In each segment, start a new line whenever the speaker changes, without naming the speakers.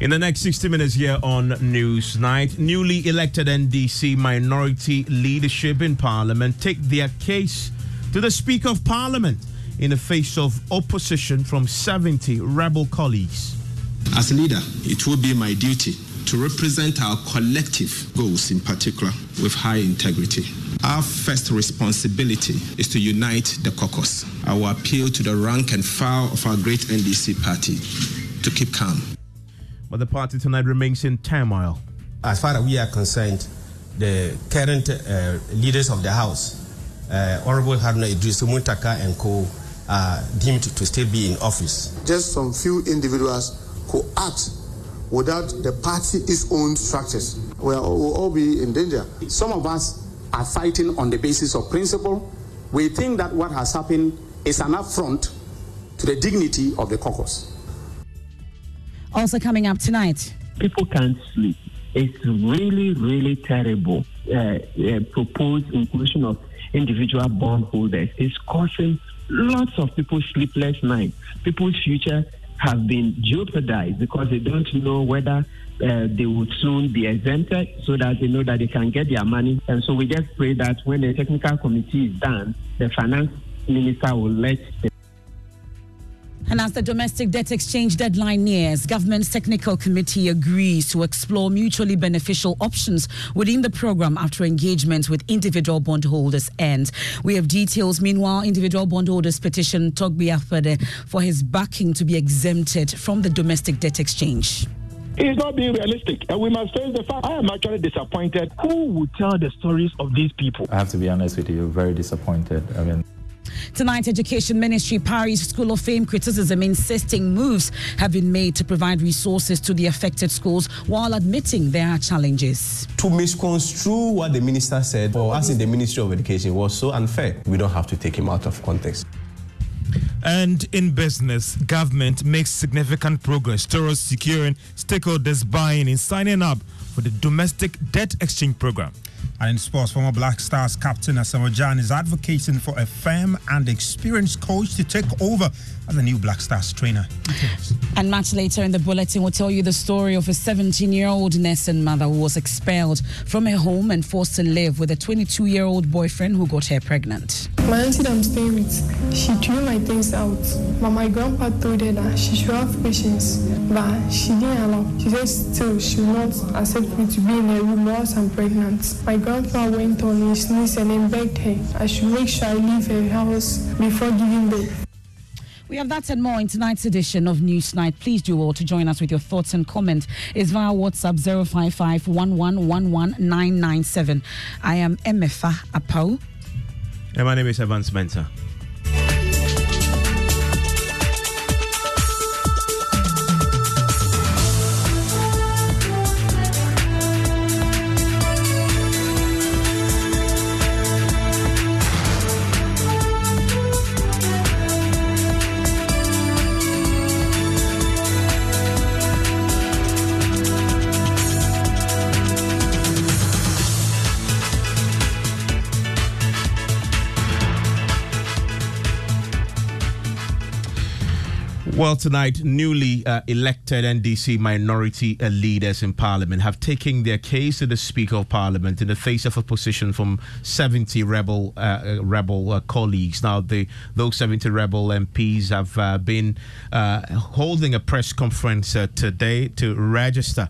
In the next 60 minutes here on Newsnight, newly elected NDC minority leadership in Parliament take their case to the Speaker of Parliament in the face of opposition from 70 rebel colleagues.
As leader, it will be my duty to represent our collective goals in particular with high integrity. Our first responsibility is to unite the caucus. Will appeal to the rank and file of our great NDC party to keep calm
but the party tonight remains in turmoil.
As far as we are concerned, the current uh, leaders of the House, uh, Honorable Haruna Iddrisu Muntaka and co, are deemed to still be in office.
Just some few individuals who act without the party's own structures will will all be in danger.
Some of us are fighting on the basis of principle. We think that what has happened is an affront to the dignity of the caucus.
Also coming up tonight.
People can't sleep. It's really, really terrible. Uh, uh, proposed inclusion of individual bondholders is causing lots of people sleepless nights. People's future have been jeopardized because they don't know whether uh, they would soon be exempted so that they know that they can get their money. And so we just pray that when the technical committee is done, the finance minister will let the
and as the domestic debt exchange deadline nears, government's technical committee agrees to explore mutually beneficial options within the program after engagement with individual bondholders ends. We have details. Meanwhile, individual bondholders petition Togbe Afede for his backing to be exempted from the domestic debt exchange.
It's not being realistic, and we must face the fact. I am actually disappointed. Who will tell the stories of these people?
I have to be honest with you, very disappointed. I mean.
Tonight, Education Ministry Paris School of Fame criticism insisting moves have been made to provide resources to the affected schools while admitting there are challenges.
To misconstrue what the minister said for us in the Ministry of Education was so unfair. We don't have to take him out of context.
And in business, government makes significant progress towards securing stakeholders' buy-in in signing up for the domestic debt exchange program.
And in sports, former Black Stars captain Asamoah Gyan is advocating for a firm and experienced coach to take over as a new Black Stars trainer.
And much later in the bulletin, we'll tell you the story of a 17 year old nursing mother who was expelled from her home and forced to live with a 22 year old boyfriend who got her pregnant.
My auntie that I'm staying with, she threw my things out. But my grandpa told her that she should have patience. But she didn't allow. She said still she will not accept me to be in a room whilst I'm pregnant. My grandpa went on his knees and then begged her I should make sure I leave her house before giving birth.
We have that and more in tonight's edition of News Night. Please do all to join us with your thoughts and comments. It's via WhatsApp 055 I am Emefa Apawu.
And my name is Evans Mensah. Well, tonight, newly uh, elected NDC minority uh, leaders in Parliament have taken their case to the Speaker of Parliament in the face of opposition from 70 rebel uh, uh rebel uh, colleagues. Now, the, those 70 rebel MPs have uh, been holding a press conference today to register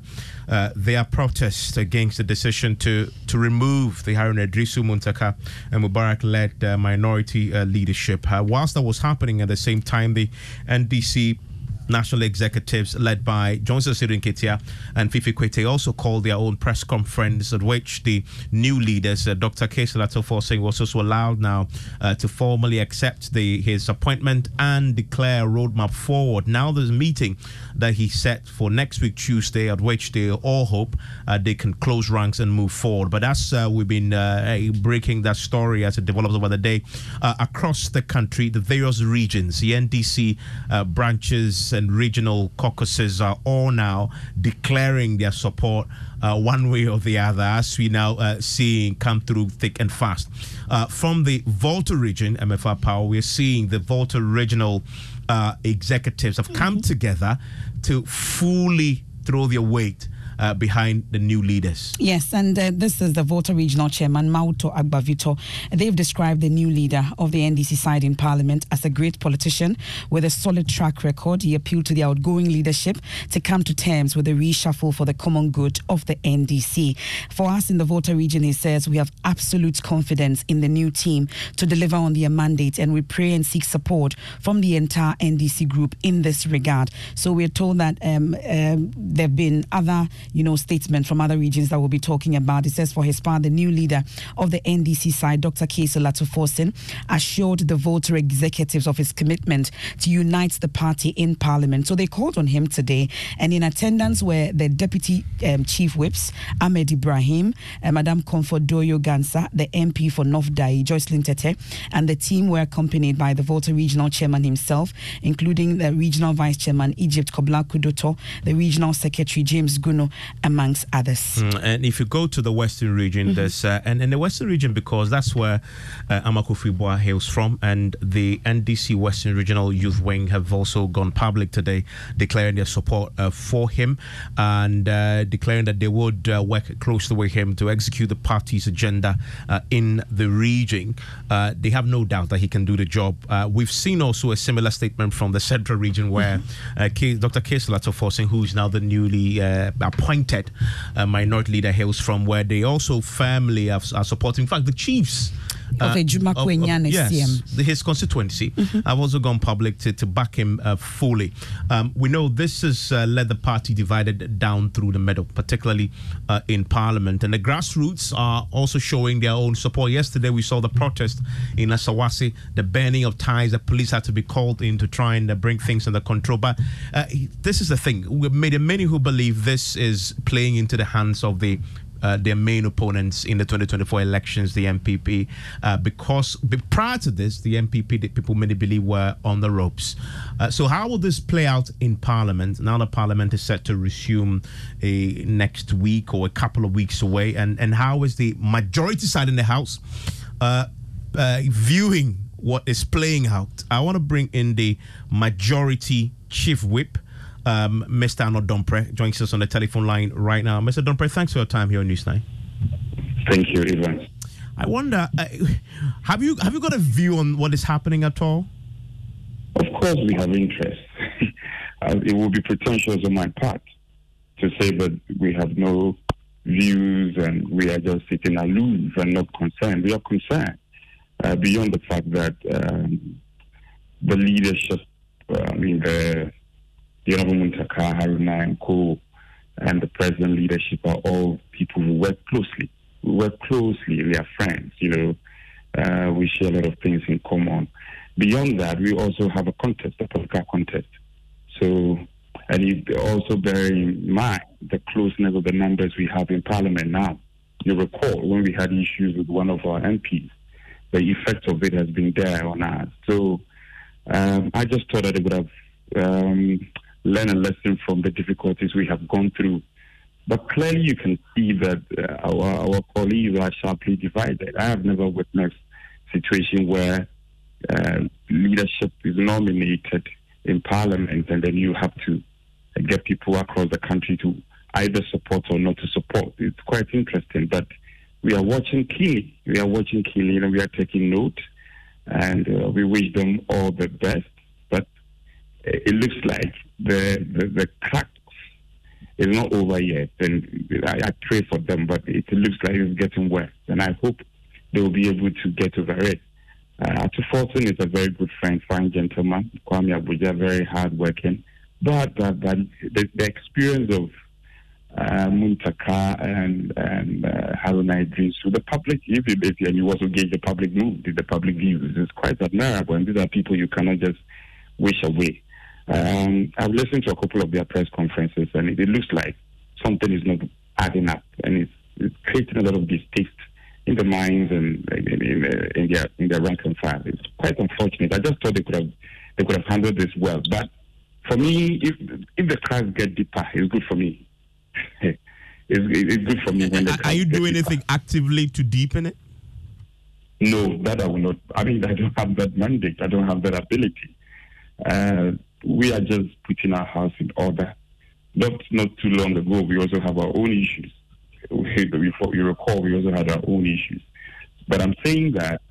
uh, their protest against the decision to, to remove the Haruna Iddrisu Muntaka and Mubarak led uh, minority uh, leadership. Whilst that was happening at the same time, the NDC see national executives led by Johnson Asiedu Nketia and Fifi Kwetey also called their own press conference at which the new leaders, uh, Dr. Cassiel Ato Forson, was also allowed now uh, to formally accept the his appointment and declare a roadmap forward. Now there's a meeting that he set for next week Tuesday at which they all hope uh, they can close ranks and move forward. But as uh, we've been uh, breaking that story as it develops over the day uh, across the country, the various regions, the NDC branches and regional caucuses are all now declaring their support uh, one way or the other, as we now uh, seeing come through thick and fast. Uh, from the Volta region, MFR Power, we're seeing the Volta regional uh, executives have come mm-hmm. together to fully throw their weight uh, behind the new leaders.
Yes, and uh, this is the Volta Regional Chairman, Mauto Agbavito. They've described the new leader of the NDC side in Parliament as a great politician with a solid track record. He appealed to the outgoing leadership to come to terms with the reshuffle for the common good of the NDC. For us in the Volta region, he says, we have absolute confidence in the new team to deliver on their mandate, and we pray and seek support from the entire NDC group in this regard. So we're told that um, um, there have been other you know, statement from other regions that we'll be talking about. It says for his part, the new leader of the NDC side, Dr. Cassiel Ato Forson, assured the Volta executives of his commitment to unite the party in parliament. So they called on him today, and in attendance were the deputy um, chief whips, Ahmed Ibrahim, uh, Madame Comfort Doyoe Ghansah, the MP for North Dayi, Joycelyn Tetteh, and the team were accompanied by the Volta regional chairman himself, including the regional vice chairman, Egypt Kobla Kudoto, the regional secretary, James Gunu, amongst others.
Mm, and if you go to the Western region, mm-hmm. there's uh, and in the Western region because that's where uh, Armah-Kofi hails from, and the NDC Western Regional Youth Wing have also gone public today, declaring their support uh, for him and uh, declaring that they would uh, work closely with him to execute the party's agenda uh, in the region. Uh, they have no doubt that he can do the job. we've seen also a similar statement from the Central region where mm-hmm. Dr. Tofosin, who is now the newly appointed appointed uh, minority leader hails from, where they also firmly are, are supporting. In fact, the chiefs
uh, of yes,
his constituency. Mm-hmm. I've also gone public to, to back him uh, fully. Um, we know this has uh, led the party divided down through the middle, particularly uh, in Parliament. And the grassroots are also showing their own support. Yesterday, we saw the protest in Asawase, the burning of ties. The police had to be called in to try and uh, bring things under control. But uh, this is the thing. We've made many who believe this is playing into the hands of the uh, their main opponents in the 2024 elections, the NPP, uh, because prior to this, the NPP the people many believe were on the ropes. Uh, so, how will this play out in Parliament? Now, the Parliament is set to resume a, next week or a couple of weeks away, and and how is the majority side in the House uh, uh, viewing what is playing out? I want to bring in the majority chief whip um, Mr. Annoh-Dompreh joins us on the telephone line right now. Mr. Dompreh, thanks for your time here on Newsnight.
Thank you, Ivan.
I wonder, uh, have you have you got a view on what is happening at all?
Of course, we have interest. uh, it would be pretentious on my part to say that we have no views and we are just sitting aloof and not concerned. We are concerned uh, beyond the fact that um, the leadership, uh, I mean, the the Honorable Muntaka, Haruna, and Co, and the president leadership are all people who work closely. We work closely. We are friends. You know, uh, we share a lot of things in common. Beyond that, we also have a contest, a political contest. So, and you also bear in mind the closeness of the numbers we have in Parliament now. You recall when we had issues with one of our MPs, the effect of it has been there on us. So, um, I just thought that it would have um, learn a lesson from the difficulties we have gone through. But clearly, you can see that uh, our, our colleagues are sharply divided. I have never witnessed a situation where uh, leadership is nominated in parliament and then you have to get people across the country to either support or not to support. It's quite interesting, but we are watching keenly. We are watching keenly and we are taking note and uh, we wish them all the best. It looks like the, the, the crack is not over yet. And I, I, pray for them, but it looks like it's getting worse. And I hope they will be able to get over it. Uh, Forson is a very good friend, fine gentleman. Kwame Agbodza, very hardworking, But, but, but the, the experience of uh, Muntaka and and uh, Haruna Iddrisu, the public, if, if and you also gauge the public mood, the public views, is quite admirable. And these are people you cannot just wish away. Um, I've listened to a couple of their press conferences, and it, it looks like something is not adding up, and it's, it's creating a lot of distaste in the minds and in, in, in, their in their rank and file. It's quite unfortunate. I just thought they could have they could have handled this well, but for me, if if the cracks get deeper, it's good for me. it's, it's good for me when the
Are you doing anything actively to deepen it?
No, that I will not. I mean, I don't have that mandate. I don't have that ability. Uh, we are just putting our house in order. Not not too long ago, we also have our own issues. Before you recall, we also had our own issues. But I'm saying that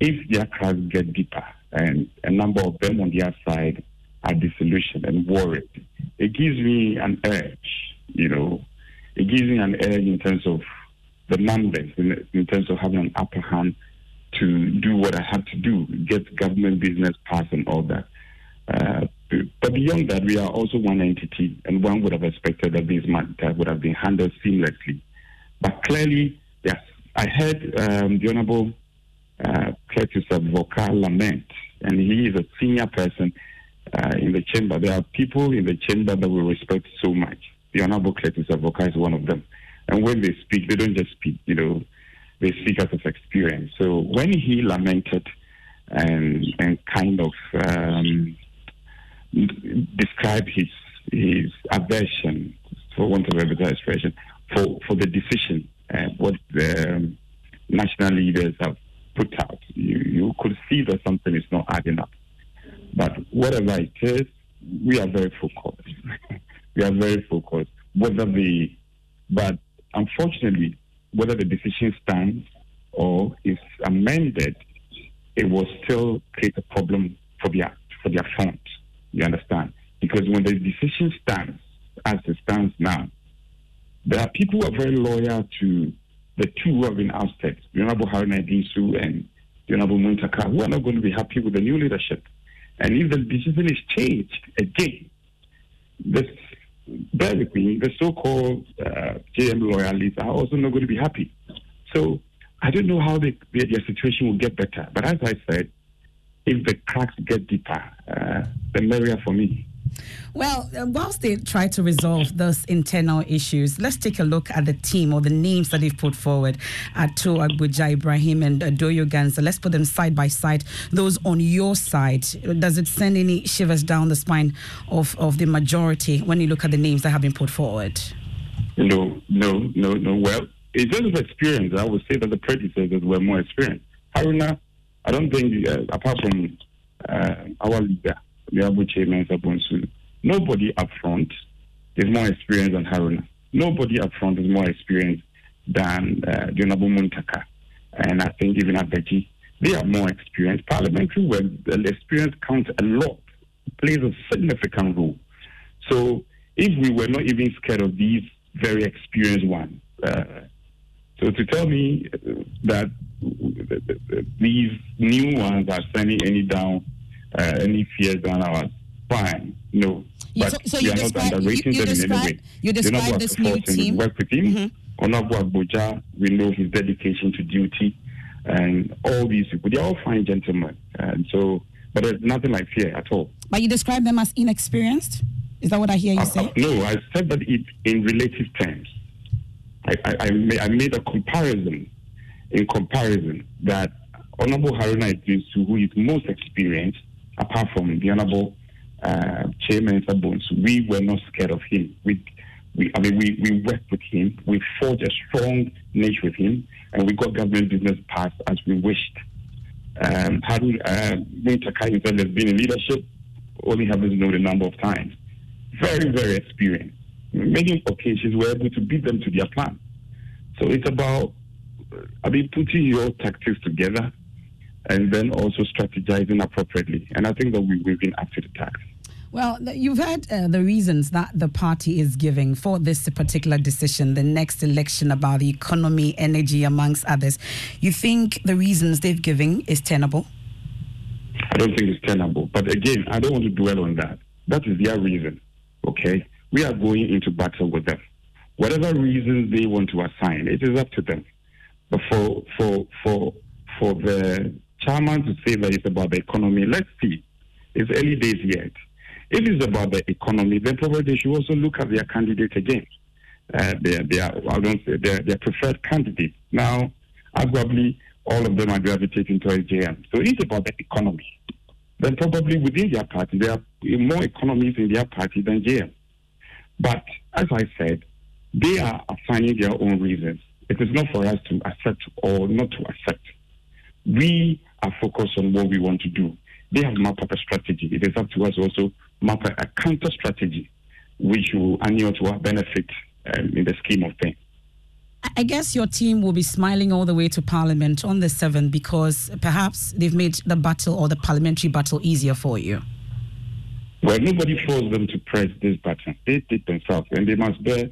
if their cracks get deeper and a number of them on their side are disillusioned and worried, it gives me an edge, you know. It gives me an edge in terms of the numbers, in, in terms of having an upper hand to do what I have to do, get government business passed and all that. Uh, but beyond that, we are also one entity, and one would have expected that this matter would have been handled seamlessly. But clearly, yes, I heard um, the Honorable uh, Cletus Avoka lament, and he is a senior person uh, in the chamber. There are people in the chamber that we respect so much. The Honorable Cletus Avoka is one of them. And when they speak, they don't just speak, you know, they speak out of experience. So when he lamented and and kind of um, describe his his aversion, for want of a better expression, for, for the decision uh, what the um, national leaders have put out. You, you could see that something is not adding up. But whatever it is, we are very focused. we are very focused. Whether the, but unfortunately, whether the decision stands or is amended, it will still create a problem for their for their front. You understand? Because when the decision stands, as it stands now, there are people who are very loyal to the two who have been ousted, the Honorable Haruna and the Honorable Muntaka, who are not going to be happy with the new leadership. And if the decision is changed again, this, bear with me, the so-called uh, JM loyalists are also not going to be happy. So I don't know how they, their, their situation will get better. But as I said, if the cracks get deeper, uh, the merrier for me.
Well, uh, whilst they try to resolve those internal issues, let's take a look at the team or the names that they've put forward Ato Agbodza Ibrahim and Doyoe Ghansah. Let's put them side by side. Those on your side, does it send any shivers down the spine of, of the majority when you look at the names that have been put forward?
No, no, no, no. Well, in terms of experience, I would say that the predecessors were more experienced. Haruna I don't think, uh, apart from uh, our leader, the Abu Chairman Sabonsu, nobody up front is more experienced than Haruna. Nobody up front is more experienced than uh, Jonabu Muntaka. And I think even Abeji, they are more experienced. Parliamentary the experience counts a lot, plays a significant role. So if we were not even scared of these very experienced ones, uh, so to tell me that these new ones are sending any down, uh, any fears down our spine, no. But
so, so
we are
describe,
not underrating
you, you
them
describe,
in any way.
You describe this new team.
We work with him. Mm-hmm. Onabu Agbodza, we know his dedication to duty, and all these people, they're all fine gentlemen. And so, but there's nothing like fear at all.
But you describe them as inexperienced? Is that what I hear you
uh,
say?
no, I said that it in relative terms. I, I, I, made, a comparison, in comparison, that Honorable Haruna Iddrisu, who is most experienced, apart from the Honorable uh, Chairman Sabons, we were not scared of him. We, we, I mean, we, we worked with him, we forged a strong niche with him, and we got government business passed as we wished. Um, Harun uh, Muntaka himself has been in leadership, only happens to know the number of times. Very, very experienced many occasions we're able to beat them to their plan. So it's about, I mean, putting your tactics together and then also strategizing appropriately. And I think that we, we've been up to the task.
Well, you've heard uh, the reasons that the party is giving for this particular decision, the next election about the economy, energy, amongst others. You think the reasons they've given is tenable?
I don't think it's tenable. But again, I don't want to dwell on that. That is their reason. Okay? We are going into battle with them. Whatever reasons they want to assign, it is up to them. But for for for for the chairman to say that it's about the economy, let's see. It's early days yet. If it's about the economy, then probably they should also look at their candidate again. Uh, their, their, I don't say their, their preferred candidate. Now, arguably, all of them are gravitating towards JM. So it's about the economy. Then probably within their party, there are more economies in their party than JM. But as I said, they are assigning their own reasons. It is not for us to accept or not to accept. We are focused on what we want to do. They have mapped up a strategy. It is up to us also map a, counter strategy which will annual to our benefit um, in the scheme of things.
I guess your team will be smiling all the way to Parliament on the 7th because perhaps they've made the battle or the parliamentary battle easier for you.
Well, nobody forced them to press this button. They did themselves, and they must bear,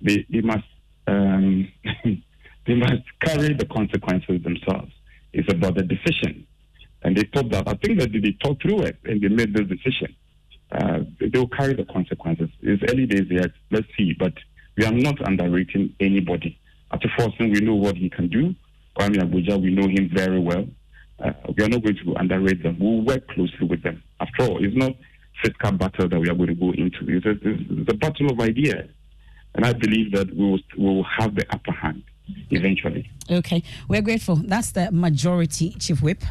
they, they must, um, they must carry the consequences themselves. It's about the decision, and they thought that. I think that they thought through it, and they made this decision. Uh, they will carry the consequences. It's early days yet. Let's see, but we are not underrating anybody. Ato Forson, we know what he can do. Kwame Agbodza, we know him very well. Uh, we are not going to underrate them. We'll work closely with them. After all, it's not fiscal battle that we are going to go into. It's a, it's a battle of ideas. And I believe that we will, we will have the upper hand eventually.
Okay, we're grateful. That's the majority, Chief Whip.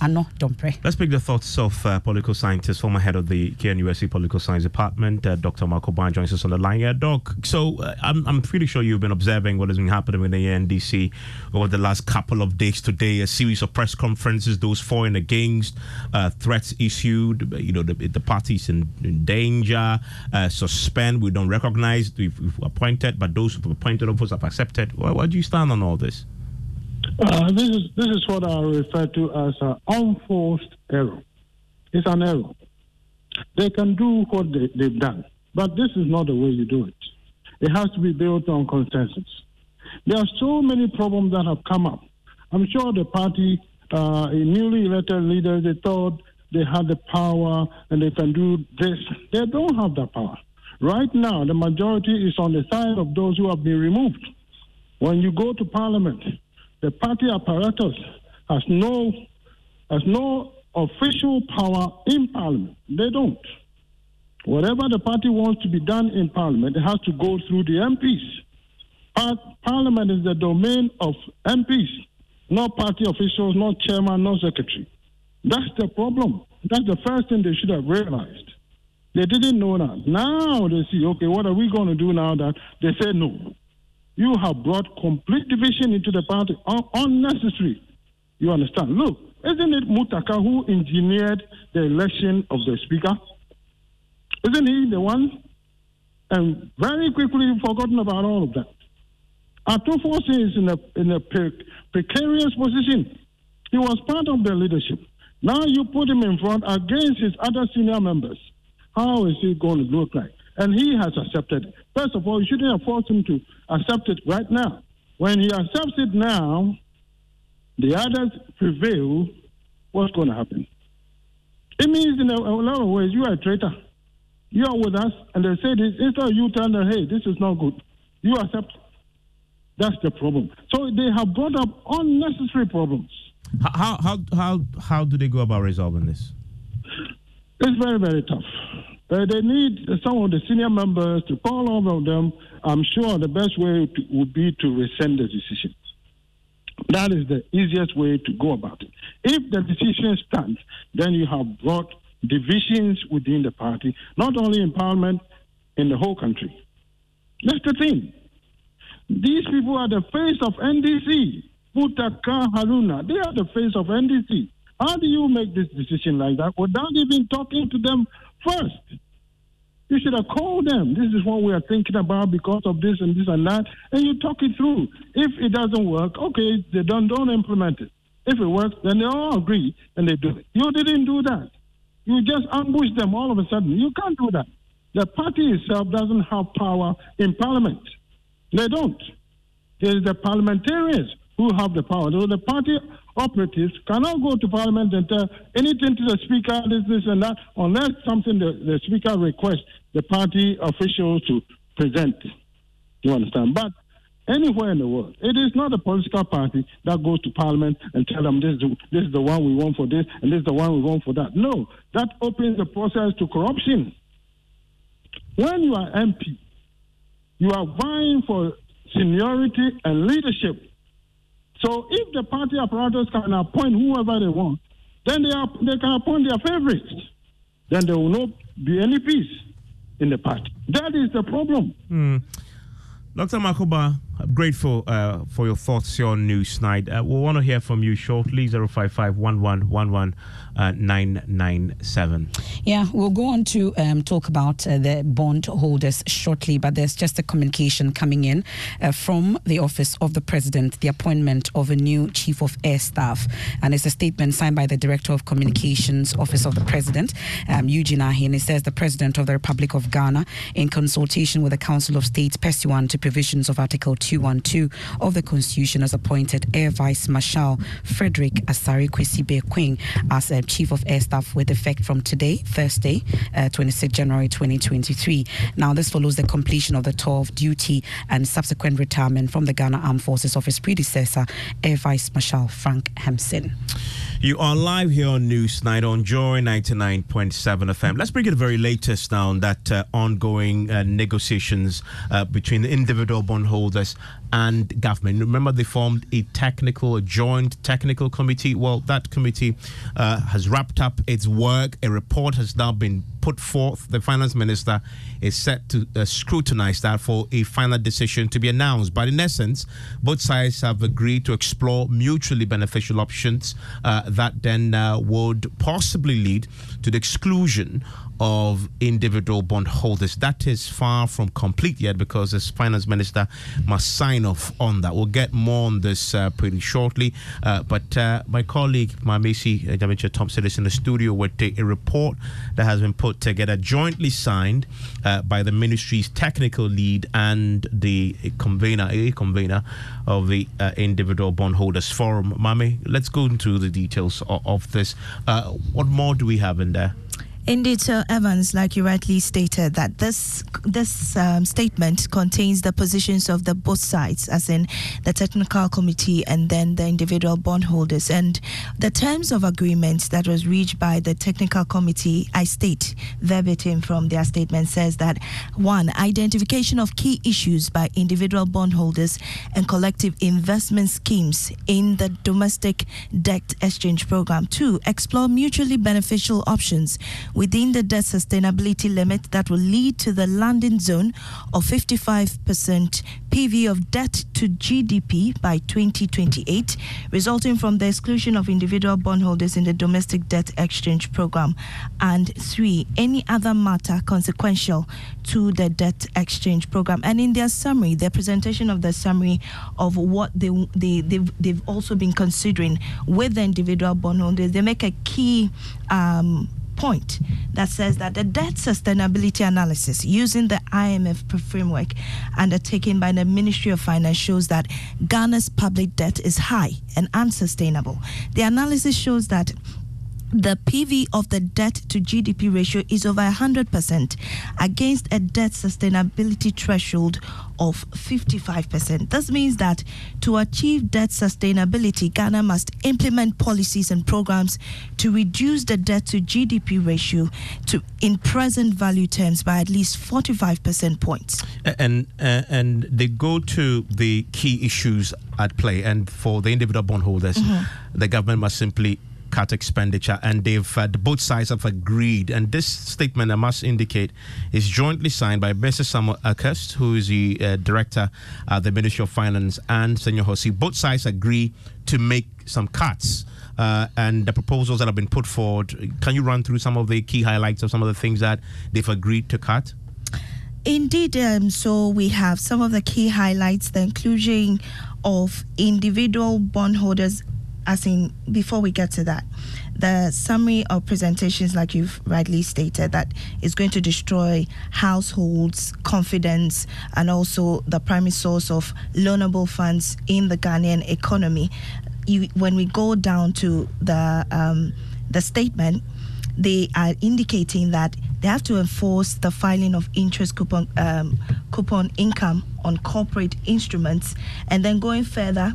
Ano Dompre.
Let's pick the thoughts of uh, political scientist, former head of the KNUST Political Science Department, uh, Dr. Amoako Baah joins us on the line. Yeah, Doc. So uh, I'm, I'm pretty sure you've been observing what has been happening with the NDC over the last couple of days. Today, a series of press conferences, those for and against, uh, threats issued. You know, the, the party's in, in danger, uh, suspend. We don't recognize. We've, we've, appointed, but those who've appointed, of course, have accepted. Where, where do you stand on all this?
Uh, this is this is what I refer to as an unforced error. It's an error. They can do what they, they've done, but this is not the way you do it. It has to be built on consensus. There are so many problems that have come up. I'm sure the party, uh, newly elected leaders, they thought they had the power and they can do this. They don't have that power. Right now, the majority is on the side of those who have been removed. When you go to parliament, the party apparatus has no has no official power in parliament. They don't. Whatever the party wants to be done in parliament, it has to go through the MPs. Par- parliament is the domain of MPs, not party officials, not chairman, not secretary. That's the problem. That's the first thing they should have realized. They didn't know that. Now they see, okay, what are we going to do now that they say no? You have brought complete division into the party, un- unnecessary. You understand? Look, isn't it Muntaka who engineered the election of the speaker? Isn't he the one? And very quickly forgotten about all of that. Atufo is in a in a pre- precarious position. He was part of the leadership. Now you put him in front against his other senior members. How is he going to look like? And he has accepted. First of all, you shouldn't have forced him to accept it right now. When he accepts it now, the others prevail. What's going to happen? It means in a, a lot of ways you are a traitor. You are with us, and they say this instead of you telling them, "Hey, this is not good," you accept. That's the problem. So they have brought up unnecessary problems.
How how how how do they go about resolving this?
It's very very tough. Uh, they need some of the senior members to call all of them. I'm sure the best way to, would be to rescind the decision. That is the easiest way to go about it. If the decision stands, then you have brought divisions within the party, not only in parliament, in the whole country. That's the thing. These people are the face of NDC. Muntaka Haruna, they are the face of NDC. How do you make this decision like that without even talking to them first? You should have called them. This is what we are thinking about because of this and this and that, and you talk it through. If it doesn't work, okay, they don't don't implement it. If it works, then they all agree and they do it. You didn't do that. You just ambush them all of a sudden. You can't do that. The party itself doesn't have power in parliament. They don't. It is the parliamentarians who have the power. So the party operatives cannot go to Parliament and tell anything to the Speaker, this, this, and that, unless something the, the Speaker requests the party officials to present. You understand? But anywhere in the world, it is not a political party that goes to Parliament and tell them this this is the one we want for this and this is the one we want for that. No, that opens the process to corruption. When you are MP, you are vying for seniority and leadership. So if the party apparatus can appoint whoever they want, then they, are, they can appoint their favorites. Then there will not be any peace in the party. That is the problem.
Mm. Dr. Makuba, I'm grateful uh, for your thoughts on Newsnight. Uh, we'll want to hear from you shortly, 055 997.
Yeah, we'll go on to um, talk about uh, the bond holders shortly, but there's just a communication coming in uh, from the Office of the President, the appointment of a new Chief of Air Staff. And it's a statement signed by the Director of Communications, Office of the President, um, Eugene Arhin. It says the President of the Republic of Ghana, in consultation with the Council of State, pursuant to provisions of Article 212 of the Constitution, has appointed Air Vice Marshal Frederick Asare Kwesi Queen as a Chief of Air Staff with effect from today, Thursday, uh, 26 January 2023. Now, this follows the completion of the tour of duty and subsequent retirement from the Ghana Armed Forces of his predecessor, Air Vice Marshal Frank Hanson.
You are live here on News Newsnight on Joy 99.7 FM. Let's bring you the very latest now on that uh, ongoing uh, negotiations uh, between the individual bondholders and government. Remember, they formed a technical, a joint technical committee. Well, that committee uh, has wrapped up its work. A report has now been put forth. The finance minister is set to uh, scrutinize that for a final decision to be announced. But in essence, both sides have agreed to explore mutually beneficial options uh, that then uh, would possibly lead to the exclusion of individual bondholders. That is far from complete yet because the finance minister must sign off on that. We'll get more on this uh, pretty shortly. Uh, but uh, my colleague, Mamisi Jamicha Thompson, is in the studio with a report that has been put together, jointly signed uh, by the ministry's technical lead and the convener, a convener of the uh, Individual Bondholders Forum. Mami, let's go into the details of, of this. Uh, what more do we have in there?
Indeed, Sir Evans, like you rightly stated, that this this um, statement contains the positions of the both sides, as in the technical committee and then the individual bondholders, and the terms of agreement that was reached by the technical committee. I state verbatim from their statement says that one, identification of key issues by individual bondholders and collective investment schemes in the domestic debt exchange program. Two, explore mutually beneficial options within the debt sustainability limit that will lead to the landing zone of 55% PV of debt to GDP by 2028, resulting from the exclusion of individual bondholders in the domestic debt exchange program. And three, any other matter consequential to the debt exchange program. And in their summary, their presentation of the summary of what they, they, they've, they've also been considering with the individual bondholders, they make a key um, point that says that the debt sustainability analysis using the IMF framework undertaken by the Ministry of Finance shows that Ghana's public debt is high and unsustainable. The analysis shows that the PV of the debt to GDP ratio is over 100% against a debt sustainability threshold of 55%. This means that to achieve debt sustainability, Ghana must implement policies and programs to reduce the debt to GDP ratio to in present value terms by at least 45% points.
And uh, and they go to the key issues at play and for the individual bondholders, mm-hmm. the government must simply cut expenditure, and they've uh, both sides have agreed. And this statement, I must indicate, is jointly signed by Mr. Samuel Arkhurst, who is the uh, director at the Ministry of Finance, and Senyo Hosi. Both sides agree to make some cuts. Uh, and the proposals that have been put forward. Can you run through some of the key highlights of some of the things that they've agreed to cut?
Indeed, um, so we have some of the key highlights the inclusion of individual bondholders as in before we get to that the summary of presentations like you've rightly stated that is going to destroy households confidence and also the primary source of loanable funds in the ghanaian economy. You, when we go down to the um, the statement, they are indicating that they have to enforce the filing of interest coupon um, coupon income on corporate instruments, and then going further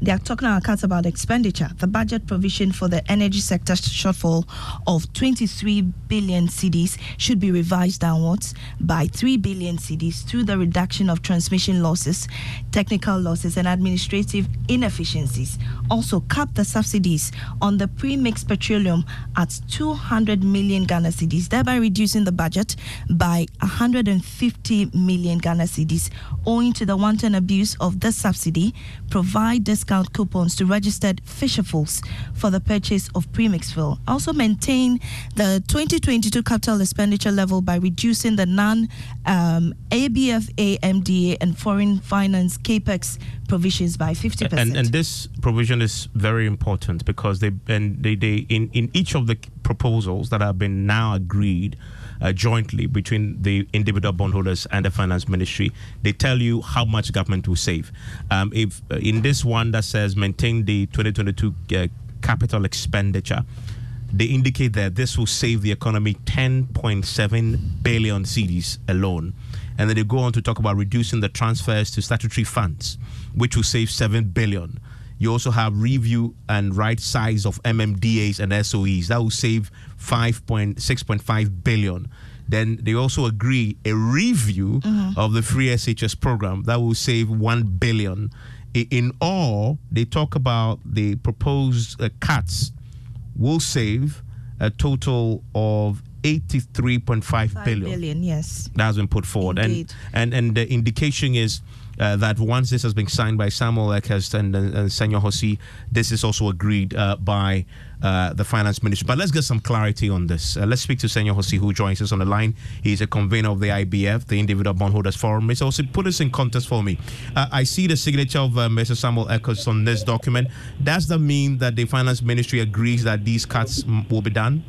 they are talking about expenditure. The budget provision for the energy sector shortfall of 23 billion cedis should be revised downwards by 3 billion cedis through the reduction of transmission losses, technical losses, and administrative inefficiencies. Also, cap the subsidies on the pre-mixed petroleum at 200 million Ghana cedis, thereby reducing the budget by 150 million Ghana cedis, owing to the wanton abuse of the subsidy. Provide this discount coupons to registered fisherfuls for the purchase of premix fuel. Also maintain the 2022 capital expenditure level by reducing the non um, ABFA, MDA, and foreign finance capex provisions by 50%.
And, and this provision is very important because they and they, they in, in each of the proposals that have been now agreed uh, jointly between the individual bondholders and the finance ministry. They tell you how much government will save. Um, if uh, in this one that says maintain the 2022 uh, capital expenditure, they indicate that this will save the economy 10.7 billion cedis alone. And then they go on to talk about reducing the transfers to statutory funds, which will save 7 billion. You also have review and right size of MMDAs and SOEs. That will save 5.6.5 billion. Then they also agree a review mm-hmm. of the free SHS program that will save 1 billion. In all, they talk about the proposed uh, cuts will save a total of 83.5 billion.
billion. Yes.
That has been put forward.
Indeed.
And and and the indication is uh, that once this has been signed by Samuel Arkhurst and, and Senyo Hosi, this is also agreed uh, by uh, the finance minister. But let's get some clarity on this. Uh, let's speak to Senyo Hosi, who joins us on the line. He's a convener of the IBF, the Individual Bondholders Forum. Mr. Hosi, put this in context for me. Uh, I see the signature of Mr. Samuel Arkhurst on this document. Does that mean that the finance ministry agrees that these cuts will be done?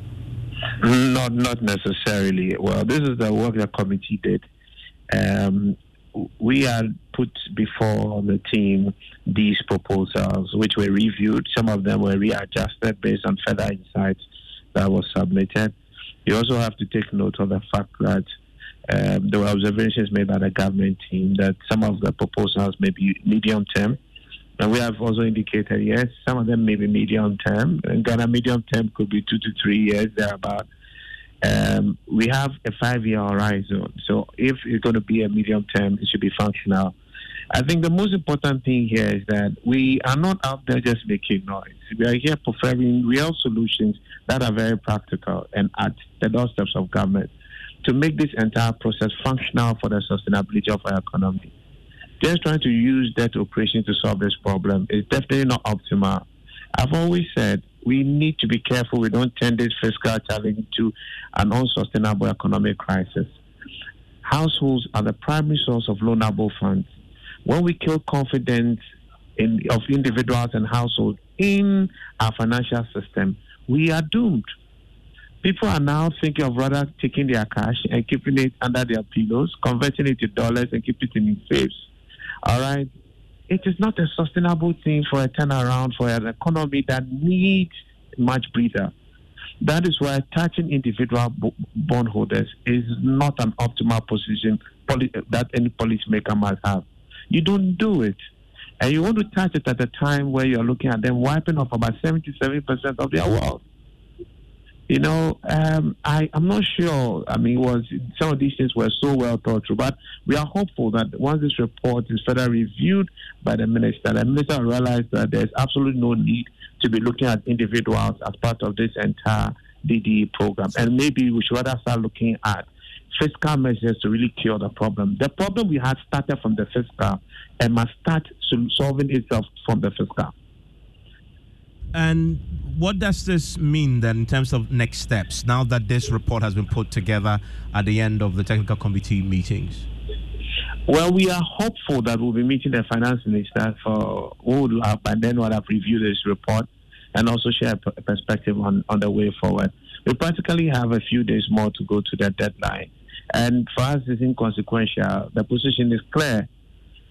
Not, not necessarily. Well, this is the work the committee did. Um, we had put before the team these proposals, which were reviewed. Some of them were readjusted based on further insights that was submitted. You also have to take note of the fact that um, there were observations made by the government team that some of the proposals may be medium term. And we have also indicated, yes, some of them may be medium term. And Ghana medium term could be two to three years, thereabout. Um, we have a five year horizon. So if it's going to be a medium term, it should be functional. I think the most important thing here is that we are not out there just making noise. We are here preferring real solutions that are very practical and at the doorsteps of government to make this entire process functional for the sustainability of our economy. Just trying to use debt operation to solve this problem is definitely not optimal. I've always said we need to be careful we don't turn this fiscal challenge into an unsustainable economic crisis. Households are the primary source of loanable funds. When we kill confidence in, of individuals and households in our financial system, we are doomed. People are now thinking of rather taking their cash and keeping it under their pillows, converting it to dollars and keeping it in safes. All right it is not a sustainable thing for a turnaround for an economy that needs much breather. That is why touching individual bondholders is not an optimal position that any policymaker must have. You don't do it. And you want to touch it at a time where you're looking at them wiping off about 77% of their wealth. You know, um, I, I'm not sure. I mean, was some of these things were so well thought through, but we are hopeful that once this report is further reviewed by the minister, the minister will realize that there's absolutely no need to be looking at individuals as part of this entire DDE program. And maybe we should rather start looking at fiscal measures to really cure the problem. The problem we had started from the fiscal and must start solving itself from the fiscal.
And what does this mean then in terms of next steps now that this report has been put together at the end of the technical committee meetings?
Well, we are hopeful that we'll be meeting the finance minister for will have, and then we'll have reviewed this report and also share a perspective on, on the way forward. We practically have a few days more to go to that deadline. And for us, it's inconsequential. The position is clear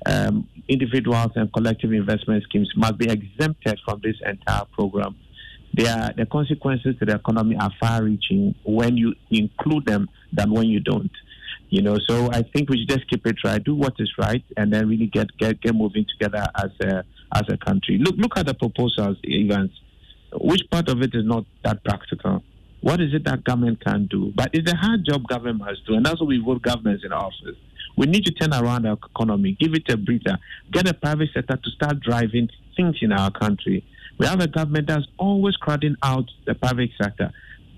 um, individuals and collective investment schemes must be exempted from this entire program. Are, the consequences to the economy are far-reaching when you include them than when you don't. You know, so I think we should just keep it right, do what is right, and then really get get, get moving together as a as a country. Look look at the proposals, Evans. Which part of it is not that practical? What is it that government can do? But it's a hard job government must do, and that's why we vote governments in office. We need to turn around our economy, give it a breather, get the private sector to start driving things in our country. We have a government that's always crowding out the private sector,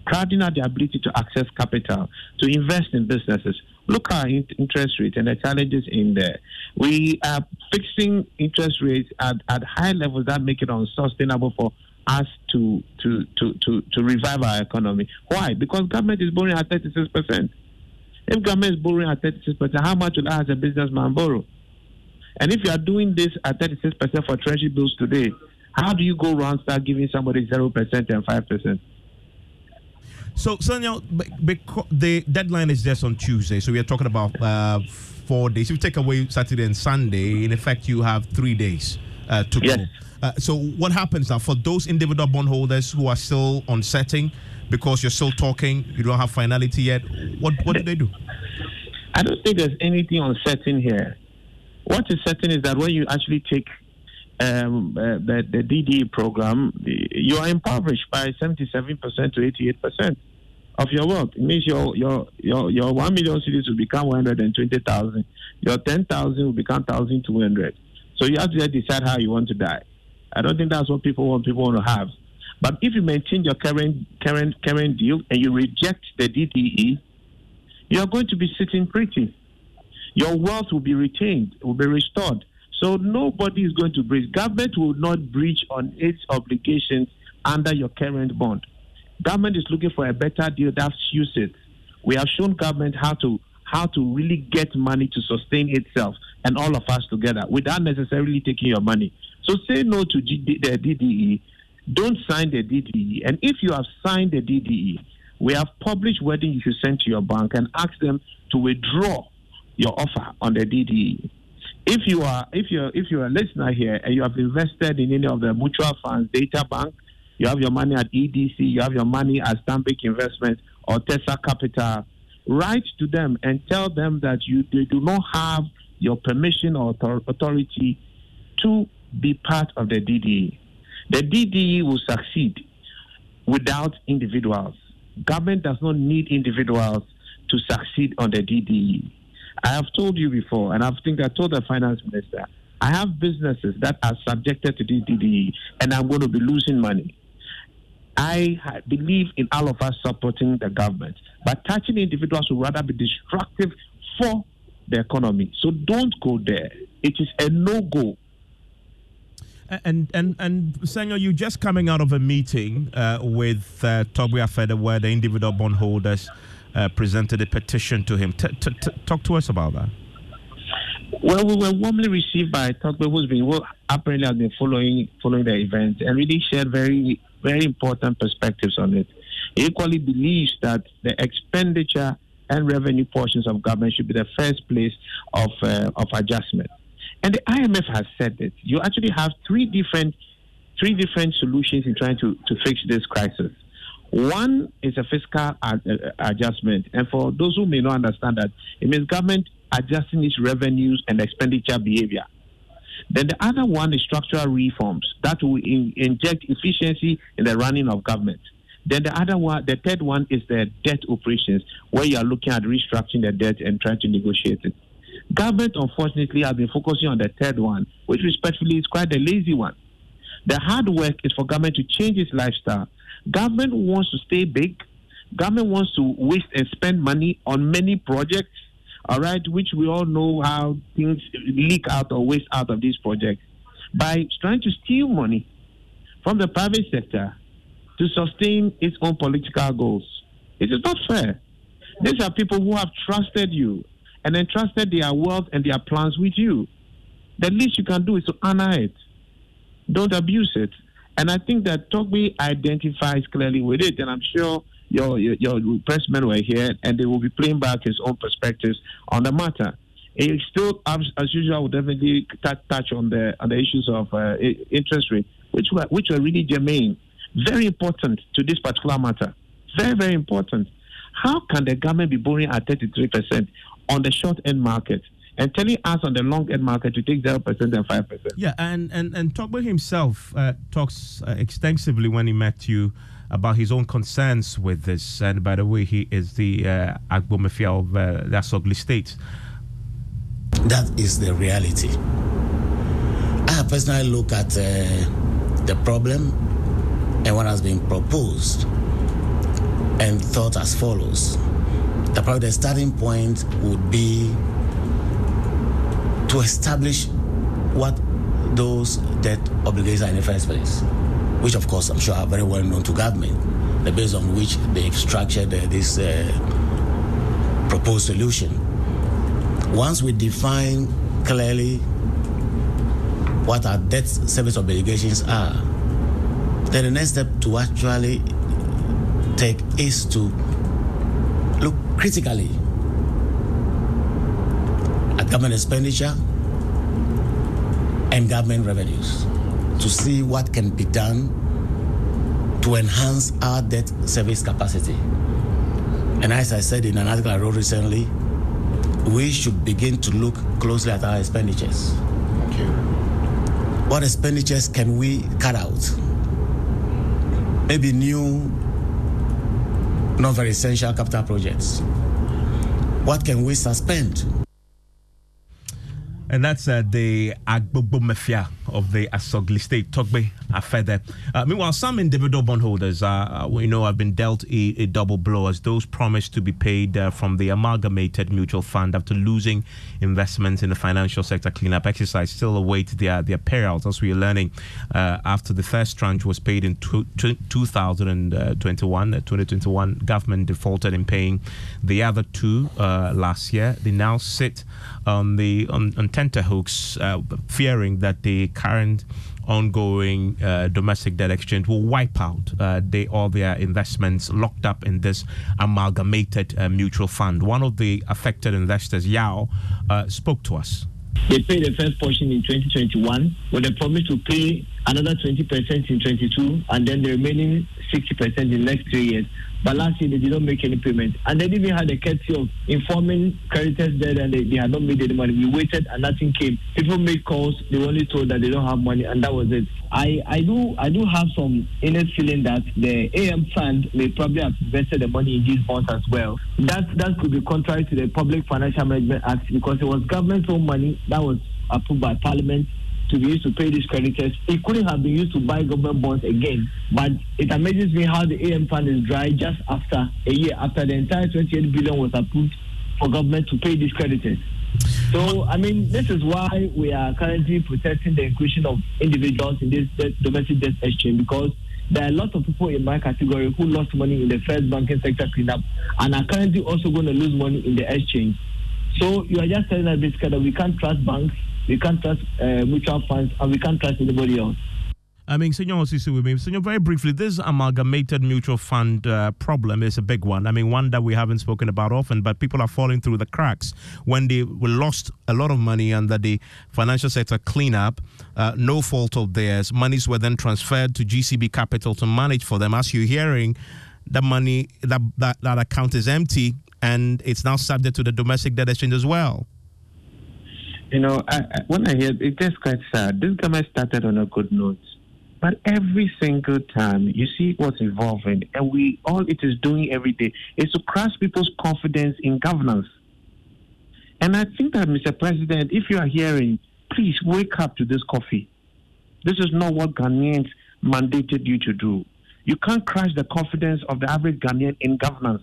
crowding out the ability to access capital, to invest in businesses. Look at interest rates and the challenges in there. We are fixing interest rates at, at high levels that make it unsustainable for us to, to, to, to, to revive our economy. Why? Because government is borrowing at 36%. If government is borrowing at 36%, how much will I as a businessman borrow? And if you are doing this at 36% for treasury bills today, how do you go around start giving somebody 0% and 5%?
So, Senyo, the deadline is just on Tuesday. So we are talking about uh, four days. If you take away Saturday and Sunday, in effect, you have three days uh, to yes. go. Uh, so what happens now for those individual bondholders who are still on setting because you're still talking, you don't have finality yet? What what do they do?
I don't think there's anything uncertain here. What is certain is that when you actually take um, uh, the, the DDE program, you are impoverished by 77% to 88% of your wealth. It means your your your your 1 million cedis will become 120,000. Your 10,000 will become 1,200. So you have to decide how you want to die. I don't think that's what people want. People want to have. But if you maintain your current current current deal and you reject the DDE, you are going to be sitting pretty. Your wealth will be retained, will be restored. So nobody is going to breach. Government will not breach on its obligations under your current bond. Government is looking for a better deal that suits it. We have shown government how to how to really get money to sustain itself and all of us together without necessarily taking your money. So say no to G- the DDE. Don't sign the DDE. And if you have signed the DDE, we have published wording you should send to your bank and ask them to withdraw your offer on the DDE. If you are if you're if you're a listener here and you have invested in any of the mutual funds, data bank, you have your money at EDC, you have your money at Stanbic Investments or Tesah Capital, write to them and tell them that you they do not have your permission or authority to be part of the DDE. The DDE will succeed without individuals. Government does not need individuals to succeed on the DDE. I have told you before, and I think I told the finance minister, I have businesses that are subjected to DDE, and I'm going to be losing money. I believe in all of us supporting the government, but touching individuals would rather be destructive for the economy. So don't go there. It is a no go
and and and Senyo, you just coming out of a meeting uh, with uh, Afede where the individual bondholders uh, presented a petition to him. T- t- t- talk to us about that.
Well, we were warmly received by Togbe, who's been who apparently has been following following the event and really shared very very important perspectives on it. He equally believes that the expenditure and revenue portions of government should be the first place of uh, of adjustment. And the IMF has said that you actually have three different three different solutions in trying to, to fix this crisis. One is a fiscal ad, uh, adjustment, and for those who may not understand that, it means government adjusting its revenues and expenditure behavior. Then the other one is structural reforms that will in, inject efficiency in the running of government. Then the other one, the third one is the debt operations, where you are looking at restructuring the debt and trying to negotiate it. Government, unfortunately, has been focusing on the third one, which respectfully is quite a lazy one. The hard work is for government to change its lifestyle. Government wants to stay big. Government wants to waste and spend money on many projects, all right, which we all know how things leak out or waste out of these projects. By trying to steal money from the private sector to sustain its own political goals. It is not fair. These are people who have trusted you and entrusted their wealth and their plans with you. The least you can do is to honor it. Don't abuse it. And I think that Togbe identifies clearly with it, and I'm sure your, your, your pressmen were here, and they will be playing back his own perspectives on the matter. He still, as, usual, will definitely touch, on the on the issues of uh, interest rate, which were which were really germane, very important to this particular matter. Very very important. How can the government be borrowing at 33 percent on the short end market? and telling us on the long end market to take 0% and 5%.
Yeah, and, and, and Togbe himself uh, talks uh, extensively when he met you about his own concerns with this. And by the way, he is the uh, Agbogbomefia of uh, the Asogli State.
That is the reality. I personally look at uh, the problem and what has been proposed and thought as follows. The probably the starting point would be to establish what those debt obligations are in the first place, which of course I'm sure are very well known to government, the base on which they've structured uh, this uh, proposed solution. Once we define clearly what our debt service obligations are, then the next step to actually take is to critically government expenditure and government revenues to see what can be done to enhance our debt service capacity. And as I said in an article I wrote recently, we should begin to look closely at our expenditures. Okay. What expenditures can we cut out? Maybe new, not very essential capital projects. What can we suspend?
And that's uh, the Agbogbomefia of the Asogli State, Togbe Afede. Uh, meanwhile, some individual bondholders, uh, we know, have been dealt a, a, double blow as those promised to be paid uh, from the amalgamated mutual fund after losing investments in the financial sector cleanup exercise still await their, their payouts, as we are learning uh, after the first tranche was paid in two, 2021. 2021 government defaulted in paying the other two uh, last year. They now sit on the on, on tenterhooks, uh, fearing that the current ongoing uh, domestic debt exchange will wipe out uh, they, all their investments locked up in this amalgamated uh, mutual fund. One of the affected investors, Yao, uh, spoke to us.
They paid the first portion in 2021 with a promise to pay another 20% in 22 and then the remaining 60% in the next three years. But last year they did not make any payment. And they didn't even had the courtesy of informing creditors there and they, they had not made any money. We waited and nothing came. People made calls, they only told that they don't have money and that was it. I, I do I do have some inner feeling that the AM fund may probably have invested the money in these bonds as well. That that could be contrary to the Public Financial Management Act because it was government's own money that was approved by Parliament to be used to pay these creditors. It couldn't have been used to buy government bonds again. But it amazes me how the AM fund is dry just after a year after the entire 28 billion was approved for government to pay these creditors. So, I mean, this is why we are currently protecting the inclusion of individuals in this domestic debt exchange because there are a lot of people in my category who lost money in the first banking sector cleanup and are currently also going to lose money in the exchange. So, you are just telling us basically that we can't trust banks we can't trust uh, mutual funds, and we can't trust anybody else.
I mean, Senyo Hosi with me. Senyo, very briefly, this amalgamated mutual fund uh, problem is a big one. I mean, one that we haven't spoken about often, but people are falling through the cracks. When they lost a lot of money under the financial sector cleanup, uh, no fault of theirs, monies were then transferred to GCB Capital to manage for them. As you're hearing, the money, that, that, that account is empty and it's now subject to the domestic debt exchange as well.
You know, I, I, when I hear it, just quite sad. This government started on a good note, but every single time you see what's evolving, and we all it is doing every day is to crush people's confidence in governance. And I think that, Mr. President, if you are hearing, please wake up to this coffee. This is not what Ghanaians mandated you to do. You can't crush the confidence of the average Ghanaian in governance.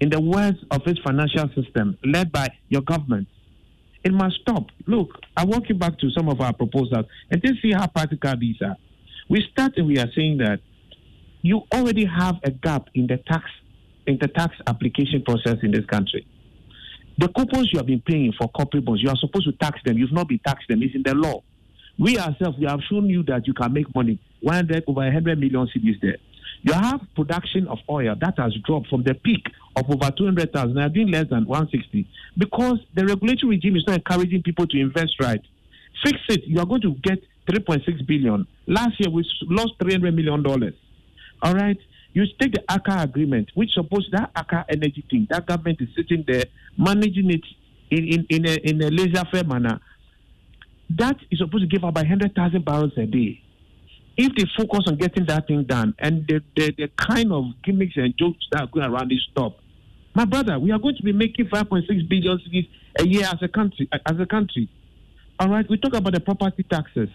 In the words of its financial system, led by your government, it must stop. Look, I walk you back to some of our proposals and then see how practical these are. We start and we are saying that you already have a gap in the tax in the tax application process in this country. The coupons you have been paying for corporate bonds, you are supposed to tax them. You've not been taxed them. It's in the law. We ourselves, we have shown you that you can make money. 100 over 100 million cedis there. You have production of oil that has dropped from the peak of over 200,000, now doing less than 160, because the regulatory regime is not encouraging people to invest right. Fix it, you are going to get 3.6 billion. Last year we lost 300 million dollars. All right, you take the Aker agreement, which suppose that Aker energy thing, that government is sitting there managing it in in in a, in a laissez-faire manner. That is supposed to give about 100,000 barrels a day if they focus on getting that thing done and the, the, the kind of gimmicks and jokes that are going around this stop, my brother, we are going to be making 5.6 billion a year as a country. As a country, all right. We talk about the property taxes.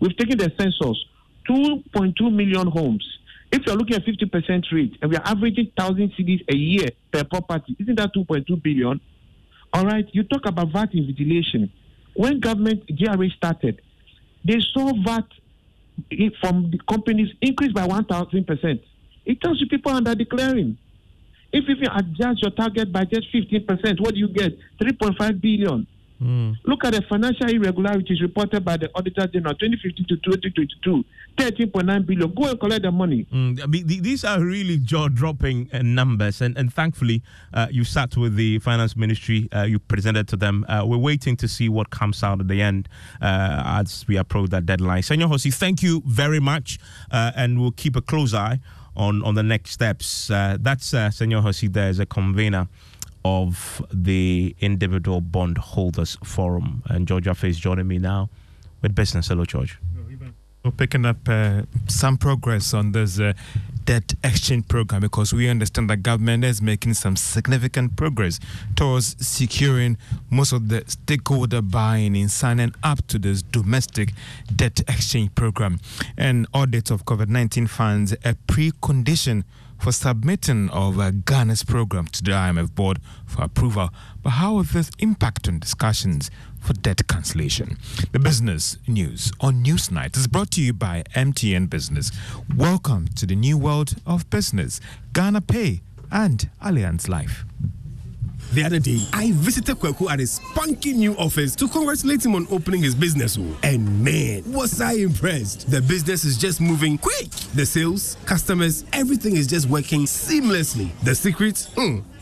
We've taken the census, 2.2 million homes. If you're looking at 50% rate and we are averaging 1,000 cedis a year per property, isn't that 2.2 billion? All right. You talk about VAT invigilation. When government GRA started, they saw VAT from the companies increased by 1,000%. It tells you people under declaring. If you adjust your target by just 15%, what do you get? 3.5 billion. Mm. Look at the financial irregularities reported by the Auditor General 2015 to 2022, 13.9 billion. Go and collect the money.
Mm. I mean, these are really jaw dropping uh, numbers. And, and thankfully, uh, you sat with the Finance Ministry, uh, you presented to them. Uh, we're waiting to see what comes out at the end uh, as we approach that deadline. Senyo Hosi, thank you very much. Uh, and we'll keep a close eye on, on the next steps. that's Senyo Hosi there as a convener of the Individual Bondholders Forum. And George Wiafe is joining me now with business. Hello, George.
We're picking up uh, some progress on this uh, debt exchange program because we understand that government is making some significant progress towards securing most of the stakeholder buying in signing up to this domestic debt exchange program. And audit of COVID 19 funds a precondition for submitting of uh, Ghana's program to the IMF board for approval. But how will this impact on discussions for debt cancellation? The business news on Newsnight is brought to you by MTN Business. Welcome to the new world of business, Ghana Pay and Allianz Life.
The other day, I visited Kweku at his spunky new office to congratulate him on opening his business. And man, was I impressed. The business is just moving quick. The sales, customers, everything is just working seamlessly. The secret? Hmm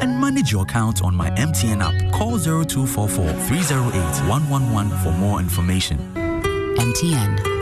and manage your account on my MTN app. Call 0244 308 111 for more information.
MTN.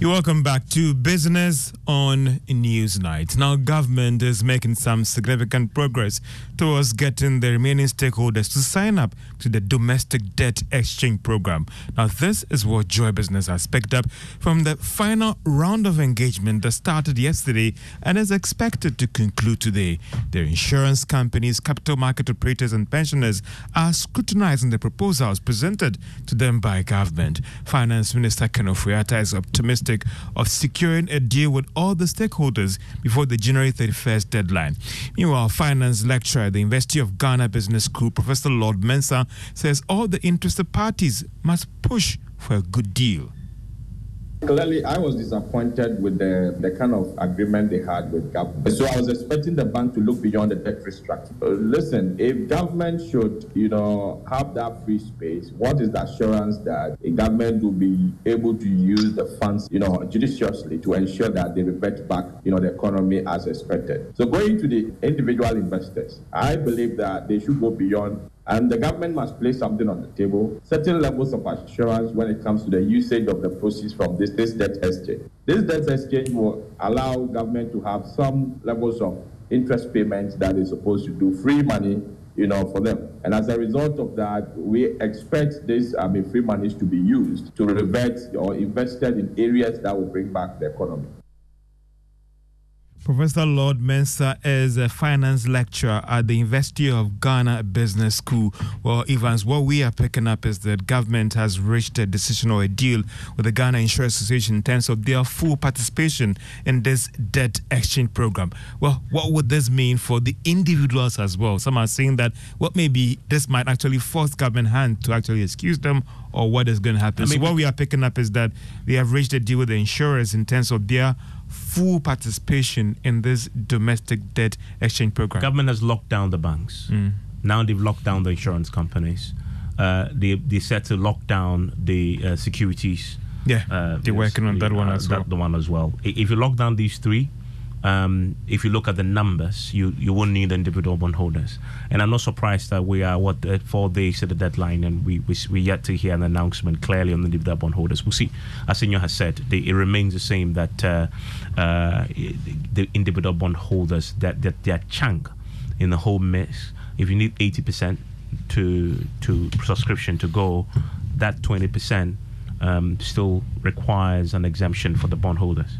You're welcome back to Business on Newsnight. Now, government is making some significant progress towards getting the remaining stakeholders to sign up to the domestic debt exchange program. Now, this is what Joy Business has picked up from the final round of engagement that started yesterday and is expected to conclude today. Their insurance companies, capital market operators, and pensioners are scrutinizing the proposals presented to them by government. Finance Minister Ken Ofori-Atta is optimistic of securing a deal with all the stakeholders before the January 31st deadline. Meanwhile, finance lecturer at the University of Ghana Business School, Professor Lord Mensah, says all the interested parties must push for a good deal.
Clearly, I was disappointed with the, the kind of agreement they had with government. So I was expecting the bank to look beyond the debt restructuring. Listen, if government should, you know, have that free space, what is the assurance that a government will be able to use the funds, you know, judiciously to ensure that they revert back, you know, the economy as expected? So going to the individual investors, I believe that they should go beyond and the government must place something on the table, certain levels of assurance when it comes to the usage of the proceeds from this, this debt exchange. This debt exchange will allow government to have some levels of interest payments that is supposed to do free money you know, for them. And as a result of that, we expect this I mean, free money to be used to revert or invested in areas that will bring back the economy.
Professor Lord Mensah is a finance lecturer at the University of Ghana Business School. Well, Evans, what we are picking up is that government has reached a decision or a deal with the Ghana Insurance Association in terms of their full participation in this debt exchange program. Well, what would this mean for the individuals as well? Some are saying that what well, maybe this might actually force government hand to actually excuse them or what is going to happen. I mean, so what we are picking up is that they have reached a deal with the insurers in terms of their full participation in this domestic debt exchange program.
Government has locked down the banks. Mm. Now they've locked down the insurance companies. Uh, they they set to lock down the uh, securities.
Yeah, uh, they're working on that one uh, as well.
the one as well. If you lock down these three, um, if you look at the numbers, you, you won't need individual bondholders. And I'm not surprised that we are, what, uh, four days to the deadline and we, we, we yet to hear an announcement clearly on the individual bondholders. We'll see. As Senyo has said, they, it remains the same that uh, uh, the individual bondholders, that, that their chunk in the whole mix, if you need 80% to, to subscription to go, that 20% um, still requires an exemption for the bondholders.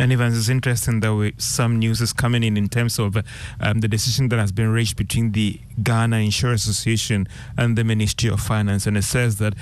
Evans, it's interesting that we, some news is coming in in terms of um, the decision that has been reached between the Ghana Insurance Association and the Ministry of Finance. And it says that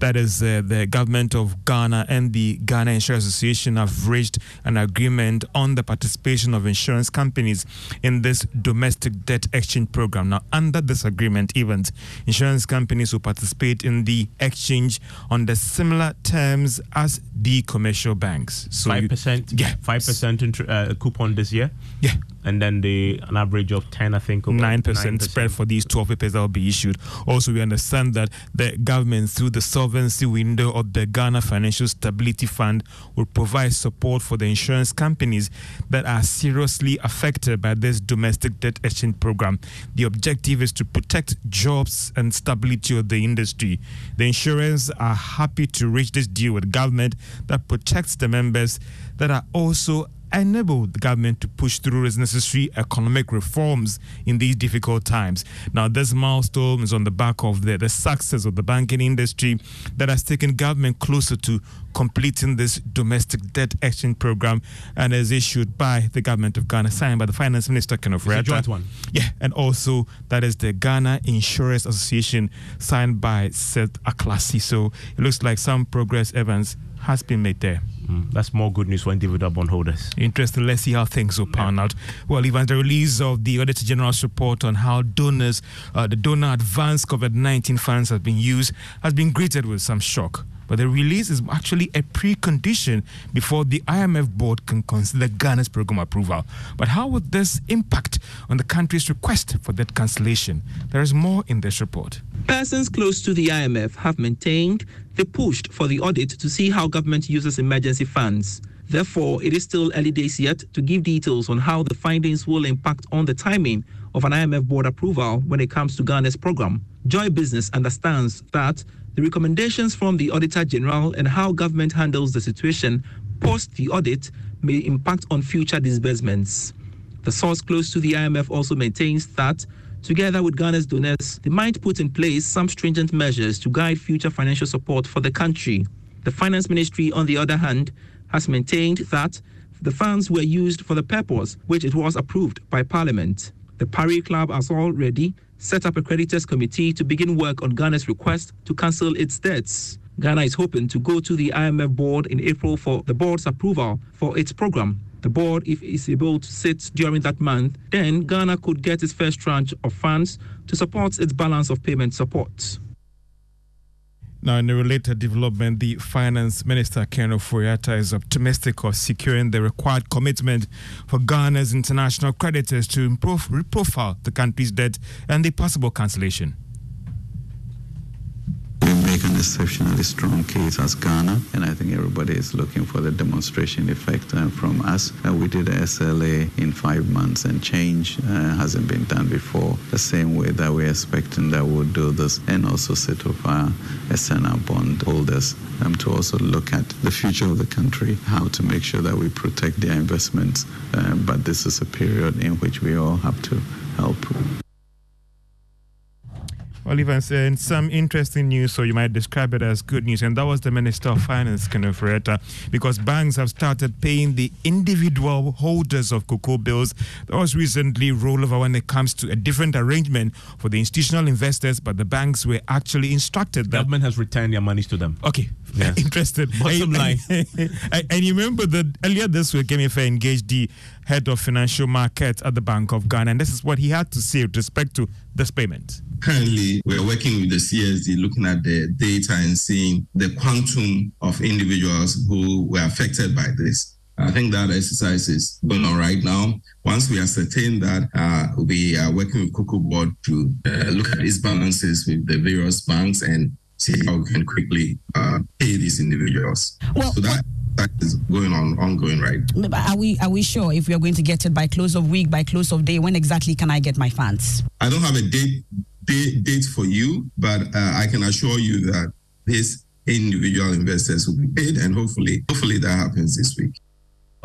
that is uh, the government of Ghana and the Ghana Insurance Association have reached an agreement on the participation of insurance companies in this domestic debt exchange program. Now, under this agreement, even insurance companies will participate in the exchange on the similar terms as the commercial banks.
So five percent, yeah, five percent uh, coupon this year.
Yeah,
and then the an average of 10 i think
nine percent spread for these 12 papers that will be issued. Also we understand that the government through the solvency window of the ghana financial stability fund will provide support for the insurance companies that are seriously affected by this domestic debt exchange program. The objective is to protect jobs and stability of the industry. The insurers are happy to reach this deal with government that protects the members that are also enable the government to push through its necessary economic reforms in these difficult times. Now, this milestone is on the back of the, the success of the banking industry that has taken government closer to completing this domestic debt action program and is issued by the government of Ghana, signed by the finance minister, Kenneth
a joint one.
Yeah, and also that is the Ghana Insurance Association, signed by Seth Aklasi. So it looks like some progress, Evans, has been made there.
Mm, that's more good news for individual bondholders.
Interesting. Let's see how things will pan yeah. out. Well, even the release of the Auditor General's report on how donors, uh, the donor advance COVID 19 funds have been used, has been greeted with some shock. But the release is actually a precondition before the IMF board can consider Ghana's program approval. But how would this impact on the country's request for debt cancellation? There is more in this report.
Persons close to the IMF have maintained they pushed for the audit to see how government uses emergency funds. Therefore, it is still early days yet to give details on how the findings will impact on the timing of an IMF board approval when it comes to Ghana's program. Joy Business understands that the recommendations from the Auditor General and how government handles the situation post the audit may impact on future disbursements. The source close to the IMF also maintains that, together with Ghana's donors, they might put in place some stringent measures to guide future financial support for the country. The Finance Ministry, on the other hand, has maintained that the funds were used for the purpose which it was approved by Parliament. The Paris Club has already set up a creditors committee to begin work on Ghana's request to cancel its debts. Ghana is hoping to go to the IMF board in April for the board's approval for its program. The board, if it's able to sit during that month, then Ghana could get its first tranche of funds to support its balance of payment support.
Now, in a related development, the Finance Minister, Ken Ofori-Atta, is optimistic of securing the required commitment for Ghana's international creditors to improve, reprofile the country's debt and the possible cancellation
make an exceptionally strong case as Ghana, and I think everybody is looking for the demonstration effect uh, from us. Uh, we did SLA in five months, and change uh, hasn't been done before. The same way that we're expecting that we'll do this, and also set up our external bond holders um, to also look at the future of the country, how to make sure that we protect their investments. Uh, but this is a period in which we all have to help.
Well, even saying some interesting news, so you might describe it as good news, and that was the Minister of Finance, Kenneth Ofori-Atta, because banks have started paying the individual holders of cocoa bills. There was recently rollover when it comes to a different arrangement for the institutional investors, but the banks were actually instructed that
government has returned their monies to them.
Okay, yeah. interested.
Bottom line.
and you remember that earlier this week, Emefiele engaged the head of financial markets at the Bank of Ghana, and this is what he had to say with respect to this payment.
Currently, we're working with the CSD, looking at the data and seeing the quantum of individuals who were affected by this. I think that exercise is going on right now. Once we ascertain that, uh, we are working with Cocoa Board to uh, look at these balances with the various banks and see how we can quickly uh, pay these individuals. Well, so that that is going on ongoing right
are we are we sure if we are going to get it by close of week by close of day when exactly can i get my funds
i don't have a date date, for you but uh, i can assure you that these individual investors will be paid and hopefully hopefully that happens this week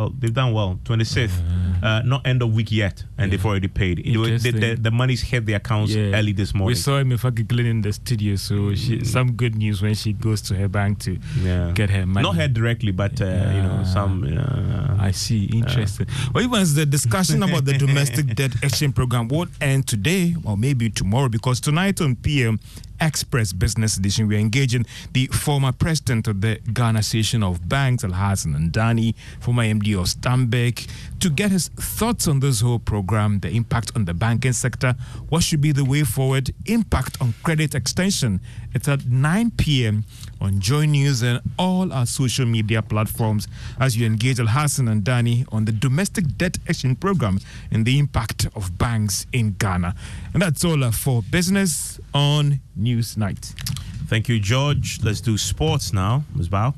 Oh, they've done well. 26th, uh, not end of week yet, and yeah. they've already paid. The, the, the, money's hit the accounts yeah. early this morning.
We saw him giggling in the studio, so she, mm. some good news when she goes to her bank to yeah. get her money.
Not her directly, but uh, you know some. Uh,
I see. Interesting. Well, even the discussion about the domestic debt exchange program won't end today, or maybe tomorrow, because tonight on PM Express Business Edition, we're engaging the former president of the Ghana Association of Banks, Alhassan Andani, former MD of Stanbic, to get his thoughts on this whole program, the impact on the banking sector, what should be the way forward, impact on credit extension. It's at 9 p.m. on Joy News and all our social media platforms as you engage Alhassan Andani on the domestic debt action program and the impact of banks in Ghana. And that's all uh, for business on News Night.
Thank you, George. Let's do sports now, Ms. Bao.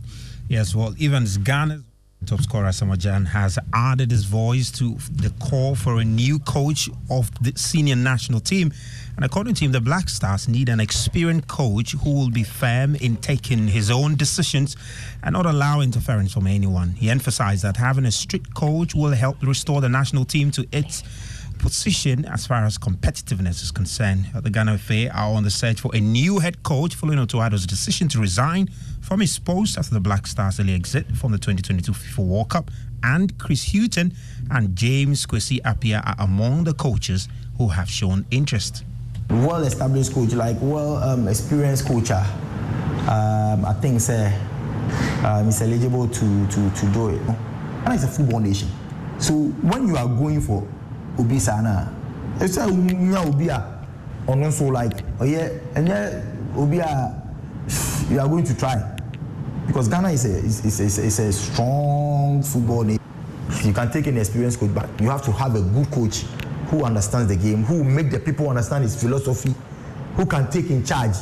Yes, well, even Ghana's top scorer Asamoah Gyan has added his voice to the call for a new coach of the senior national team. And according to him, the Black Stars need an experienced coach who will be firm in taking his own decisions and not allow interference from anyone. He emphasized that having a strict coach will help restore the national team to its position as far as competitiveness is concerned. The Ghana FA are on the search for a new head coach following Otto Addo's decision to resign from his post after the Black Stars early exit from the 2022 FIFA World Cup. And Chris Hughton and James Kwesi Appiah are among the coaches who have shown interest.
Well established coach, like well um, experienced coach, uh, um, I think say, um, is eligible to, to, to do it. And it's a football nation. So when you are going for obi saa na ɛsɛ nya obi a ɔno nso like ɔyɛ ɛnyɛ obi a you are going to try because Ghana is a is, is, is, a strong football nation. You can take an experienced coach, but you have to have a good coach who understands the game, who make the people understand his philosophy, who can take in charge.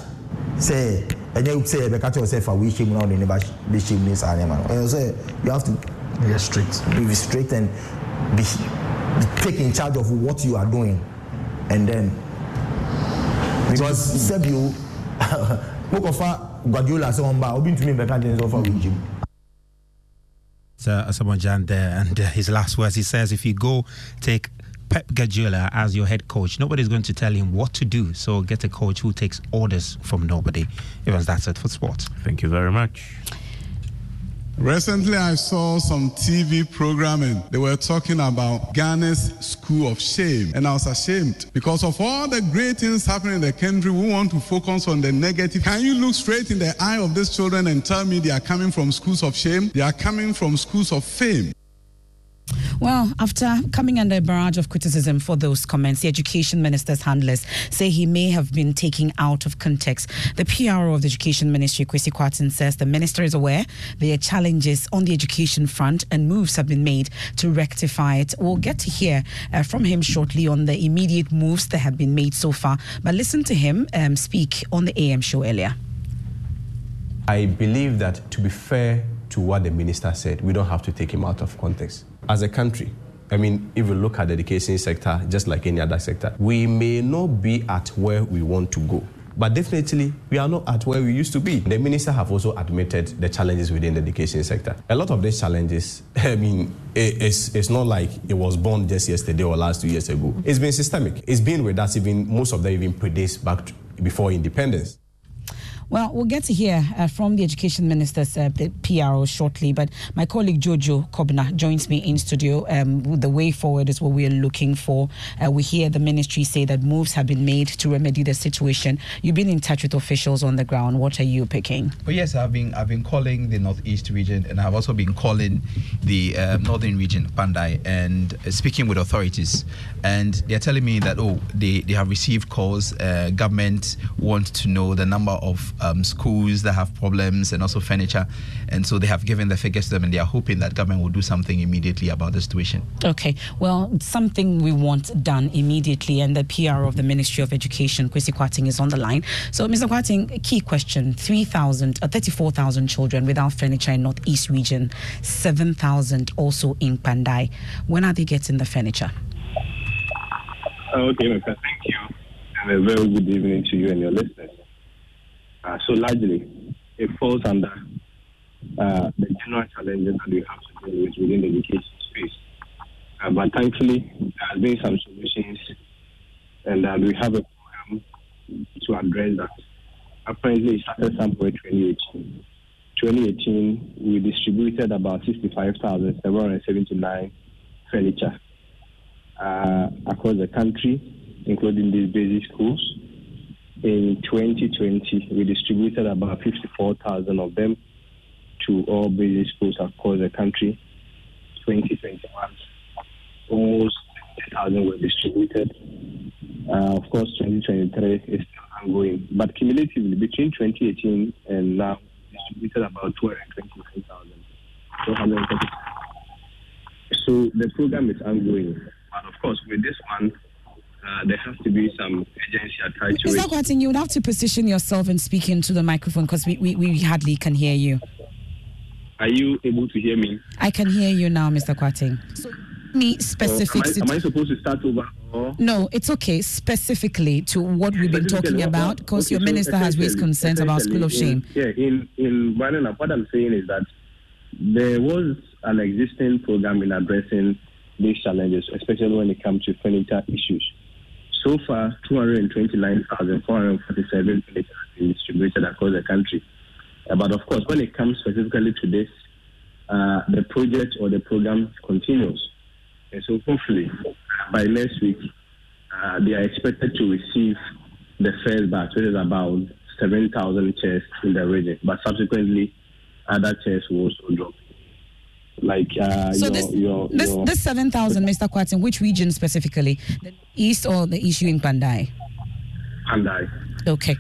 Say, and you say, "Beka yourself, I wish him now the never be shame this animal." You say, you have to
be strict,
be strict, and be take in charge of what you are doing and then because sẹ́bi o mo kàn fa guardiola sɛ ɔmba obi ntumi mbɛka kyɛn sɛ ɔfa wɔngyem
uh, Asamoah there, and uh, his last words he says, if you go take Pep Guardiola as your head coach, nobody's going to tell him what to do. So get a coach who takes orders from nobody. Evans, that's it for sports.
Thank you very much.
Recently, I saw some TV programming. They were talking about Ghana's school of shame, and I was ashamed because of all the great things happening in the country. We want to focus on the negative. Can you look straight in the eye of these children and tell me they are coming from schools of shame? They are coming from schools of fame.
Well, after coming under a barrage of criticism for those comments, the education minister's handlers say he may have been taken out of context. The PRO of the Education Ministry, Kwesi Kwarteng, says the minister is aware there are challenges on the education front and moves have been made to rectify it. We'll get to hear uh, from him shortly on the immediate moves that have been made so far. But listen to him um, speak on the AM show earlier.
I believe that to be fair to what the minister said, we don't have to take him out of context as a country, I mean, if you look at the education sector, just like any other sector, we may not be at where we want to go. But definitely, we are not at where we used to be. The minister have also admitted the challenges within the education sector. A lot of these challenges, I mean, it's, it's not like it was born just yesterday or last two years ago. It's been systemic. It's been with us even, most of them even predates back before independence.
Well, we'll get to hear uh, from the Education Minister's uh, PRO shortly, but my colleague Jojo Kobna joins me in studio. Um, the way forward is what we are looking for. Uh, we hear the ministry say that moves have been made to remedy the situation. You've been in touch with officials on the ground. What are you picking?
Oh yes, I've been I've been calling the northeast region, and I've also been calling the uh, northern region, Pandai, and uh, speaking with authorities. And they're telling me that oh, they, they have received calls. Uh, government want to know the number of um, schools that have problems and also furniture. And so they have given the figures to them and they are hoping that government will do something immediately about the situation.
Okay. Well, something we want done immediately. And the PR of the Ministry of Education, Kwesi Kwarteng, is on the line. So, Mr. Kwarteng, key question 3,000, uh, 34,000 children without furniture in Northeast region, 7,000 also in Pandai. When are they getting the furniture?
Okay, thank you. And a very good evening to you and your listeners. Uh, so largely, it falls under uh, the general challenges that we have to deal with within the education space. Uh, but thankfully, there has been some solutions, and uh, we have a program to address that. Apparently, it started somewhere in 2018. 2018, we distributed about 65,779 furniture uh, across the country, including these basic schools in 2020, we distributed about 54,000 of them to all basic schools across the country. 2021, almost 10,000 were distributed. Uh, of course, 2023 is still ongoing. But cumulatively, between 2018 and now, distributed about 229,000. So the program is ongoing. But of course, with this one, uh, there has to be some agency attached to
that Kwarteng, you would have to position yourself and speak into the microphone because we, we, we hardly can hear you.
Are you able to hear me?
I can hear you now, Mr. Kwarteng. So, me specifics.
am, I, am I supposed to start over? Or?
No, it's okay. Specifically to what we've been talking about, because okay, your minister so has raised concerns about school of shame.
In, yeah, in in what I'm saying is that there was an existing program in addressing these challenges, especially when it comes to furniture issues. So far, 229,447 furniture have been distributed across the country. Uh, but of course, when it comes specifically to this, uh, the project or the program continues. And so hopefully, by next week, uh, they are expected to receive the first batch, which is about 7,000 chairs in the region. But subsequently, other chairs will also drop like uh, so your,
this,
your,
this,
your
this 7,000, Mr. Kwarteng, which region specifically? The east or the issue in Pandai?
Pandai.
Okay.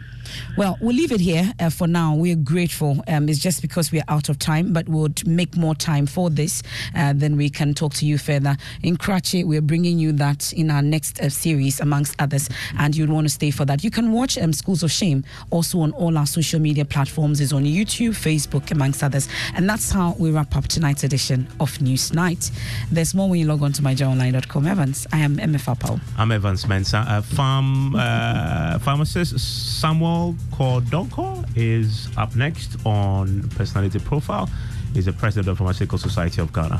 Well, we'll leave it here uh, for now. We're grateful. Um, it's just because we're out of time, but we'll make more time for this. Uh, then we can talk to you further. In Karachi, we're bringing you that in our next uh, series, amongst others, and you'd want to stay for that. You can watch um, Schools of Shame also on all our social media platforms, is on YouTube, Facebook, amongst others. And that's how we wrap up tonight's edition of News Night. There's more when you log on to myjoyonline.com. Evans, I am Emefa Apawu.
I'm Evans Mensah. Uh, farm, uh, pharmacist Samuel Samuel Kow Donkor is up next on Personality Profile. He's the president of Pharmaceutical Society of Ghana.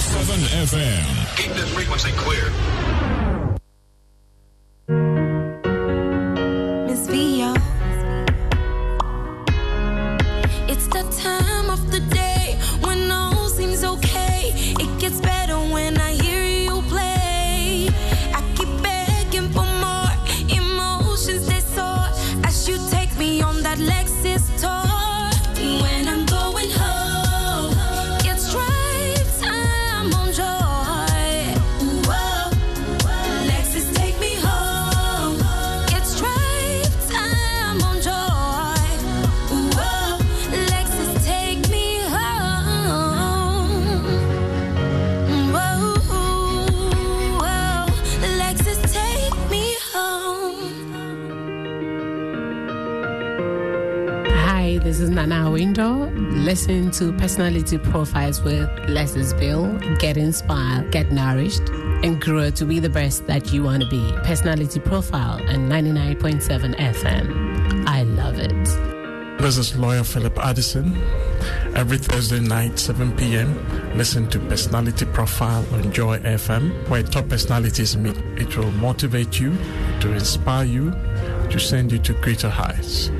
FM.
Keep this frequency clear.
Personality Profiles with Lexis Bill. Get inspired, get nourished, and grow to be the best that you want to be. Personality Profile and 99.7 FM. I love it.
This is lawyer Philip Addison. Every Thursday night, 7 p.m., listen to Personality Profile on Joy FM, where top personalities meet. It will motivate you, to inspire you, to send you to greater heights.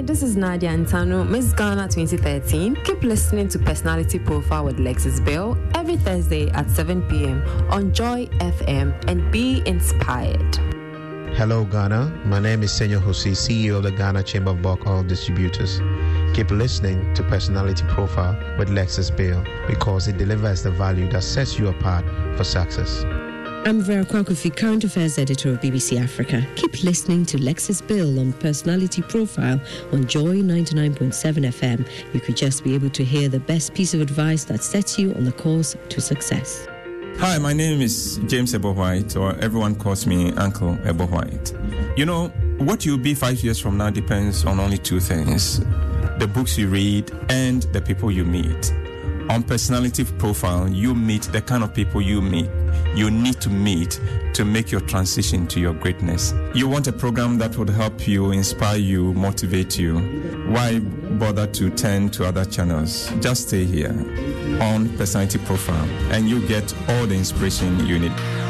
Hi, this is Nadia Antano, Miss Ghana 2013. Keep listening to Personality Profile with Lexis Bill every Thursday at 7 p.m. on Joy FM and be inspired.
Hello, Ghana. My name is Senor Jose, CEO of the Ghana Chamber of Alcohol Distributors. Keep listening to Personality Profile with Lexus Bill because it delivers the value that sets you apart for success.
I'm Vera Kwakofi, Current Affairs Editor of BBC Africa. Keep listening to Lexis Bill on Personality Profile on Joy 99.7 FM. You could just be able to hear the best piece of advice that sets you on the course to success.
Hi, my name is James Ebo Whyte, or everyone calls me Uncle Ebo Whyte. You know, what you'll be five years from now depends on only two things the books you read and the people you meet. On Personality Profile, you meet the kind of people you meet, you need to meet to make your transition to your greatness. You want a program that would help you, inspire you, motivate you. Why bother to turn to other channels? Just stay here on Personality Profile and you get all the inspiration you need.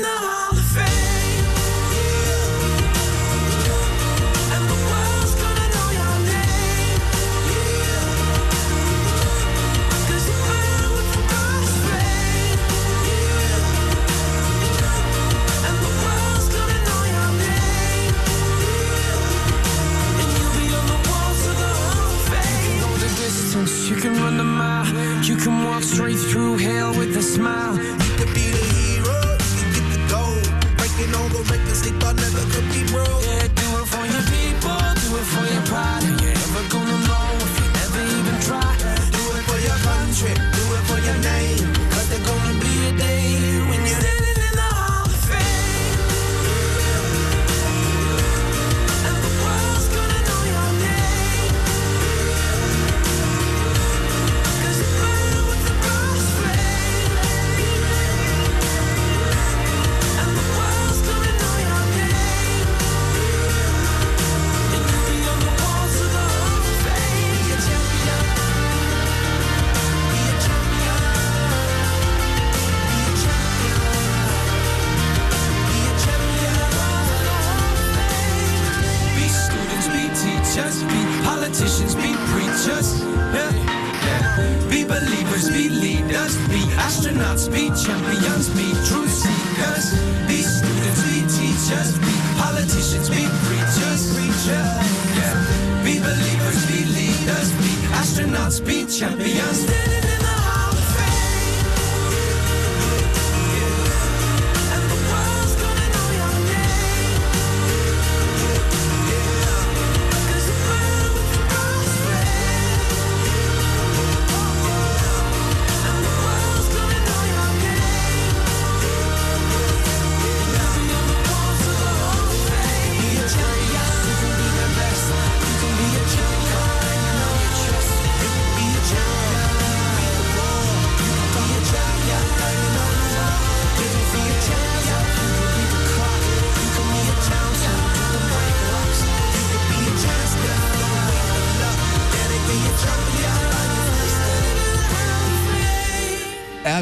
You can walk straight through hell with a smile. You could be the hero, you get the gold. Breaking all the records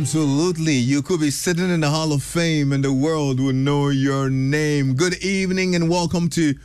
Absolutely. You could be sitting in the Hall of Fame and the world would know your name. Good evening and welcome to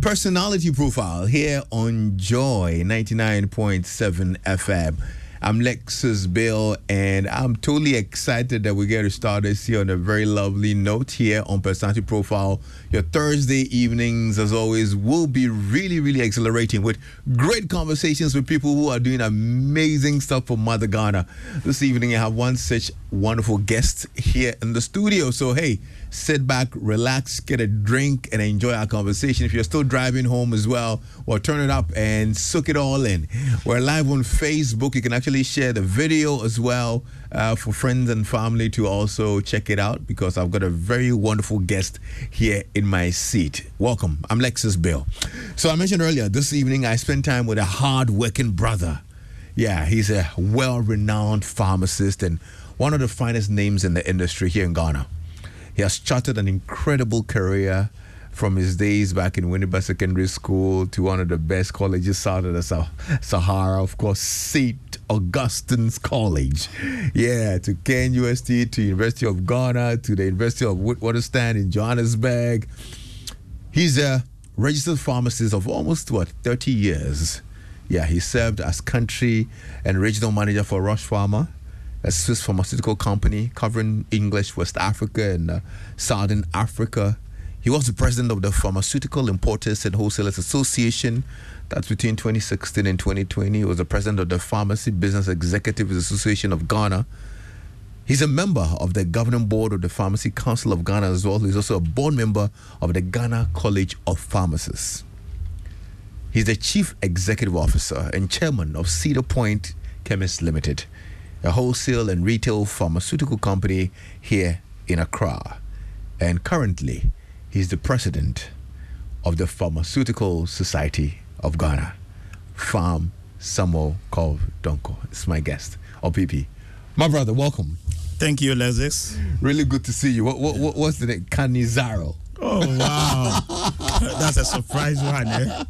Personality Profile here on Joy 99.7 FM. I'm Lexis Bill and I'm totally excited that we get to start this here on a very lovely note here on Personality Profile. Your Thursday evenings, as always, will be really, really exhilarating with great conversations with people who are doing amazing stuff for Mother Ghana. This evening, I have one such wonderful guest here in the studio. So, hey, sit back, relax, get a drink, and enjoy our conversation. If you're still driving home as well, well, turn it up and soak it all in. We're live on Facebook. You can actually share the video as well uh, for friends and family to also check it out because I've got a very wonderful guest here in my seat. Welcome. I'm Lexis Bill. So I mentioned earlier this evening I spent time with a hard-working brother. Yeah, he's a well-renowned pharmacist and one of the finest names in the industry here in Ghana. He has charted an incredible career from his days back in Winneba Secondary School to one of the best colleges south of the Sah- Sahara, of course, St. Augustine's College. Yeah, to KNUST, to University of Ghana, to the University of Witwatersrand in Johannesburg. He's a registered pharmacist of almost, what, 30 years. Yeah, he served as country and regional manager for Roche Pharma, a Swiss pharmaceutical company covering English, West Africa, and uh, Southern Africa. He was the president of the Pharmaceutical Importers and Wholesalers Association. That's between 2016 and 2020. He was the president of the Pharmacy Business Executives Association of Ghana. He's a member of the governing board of the Pharmacy Council of Ghana as well. He's also a board member of the Ghana College of Pharmacists. He's the chief executive officer and chairman of Cedar Point Chemists Limited, a wholesale and retail pharmaceutical company here in Accra. And currently, he's the president of the Pharmaceutical Society of Ghana, Pharm Samuel Kow Donkor. It's my guest, OPP. My brother, welcome.
Thank you, Lexis.
Really good to see you. What, what, what what's the name? Canizaro.
Oh wow, that's a surprise one, eh?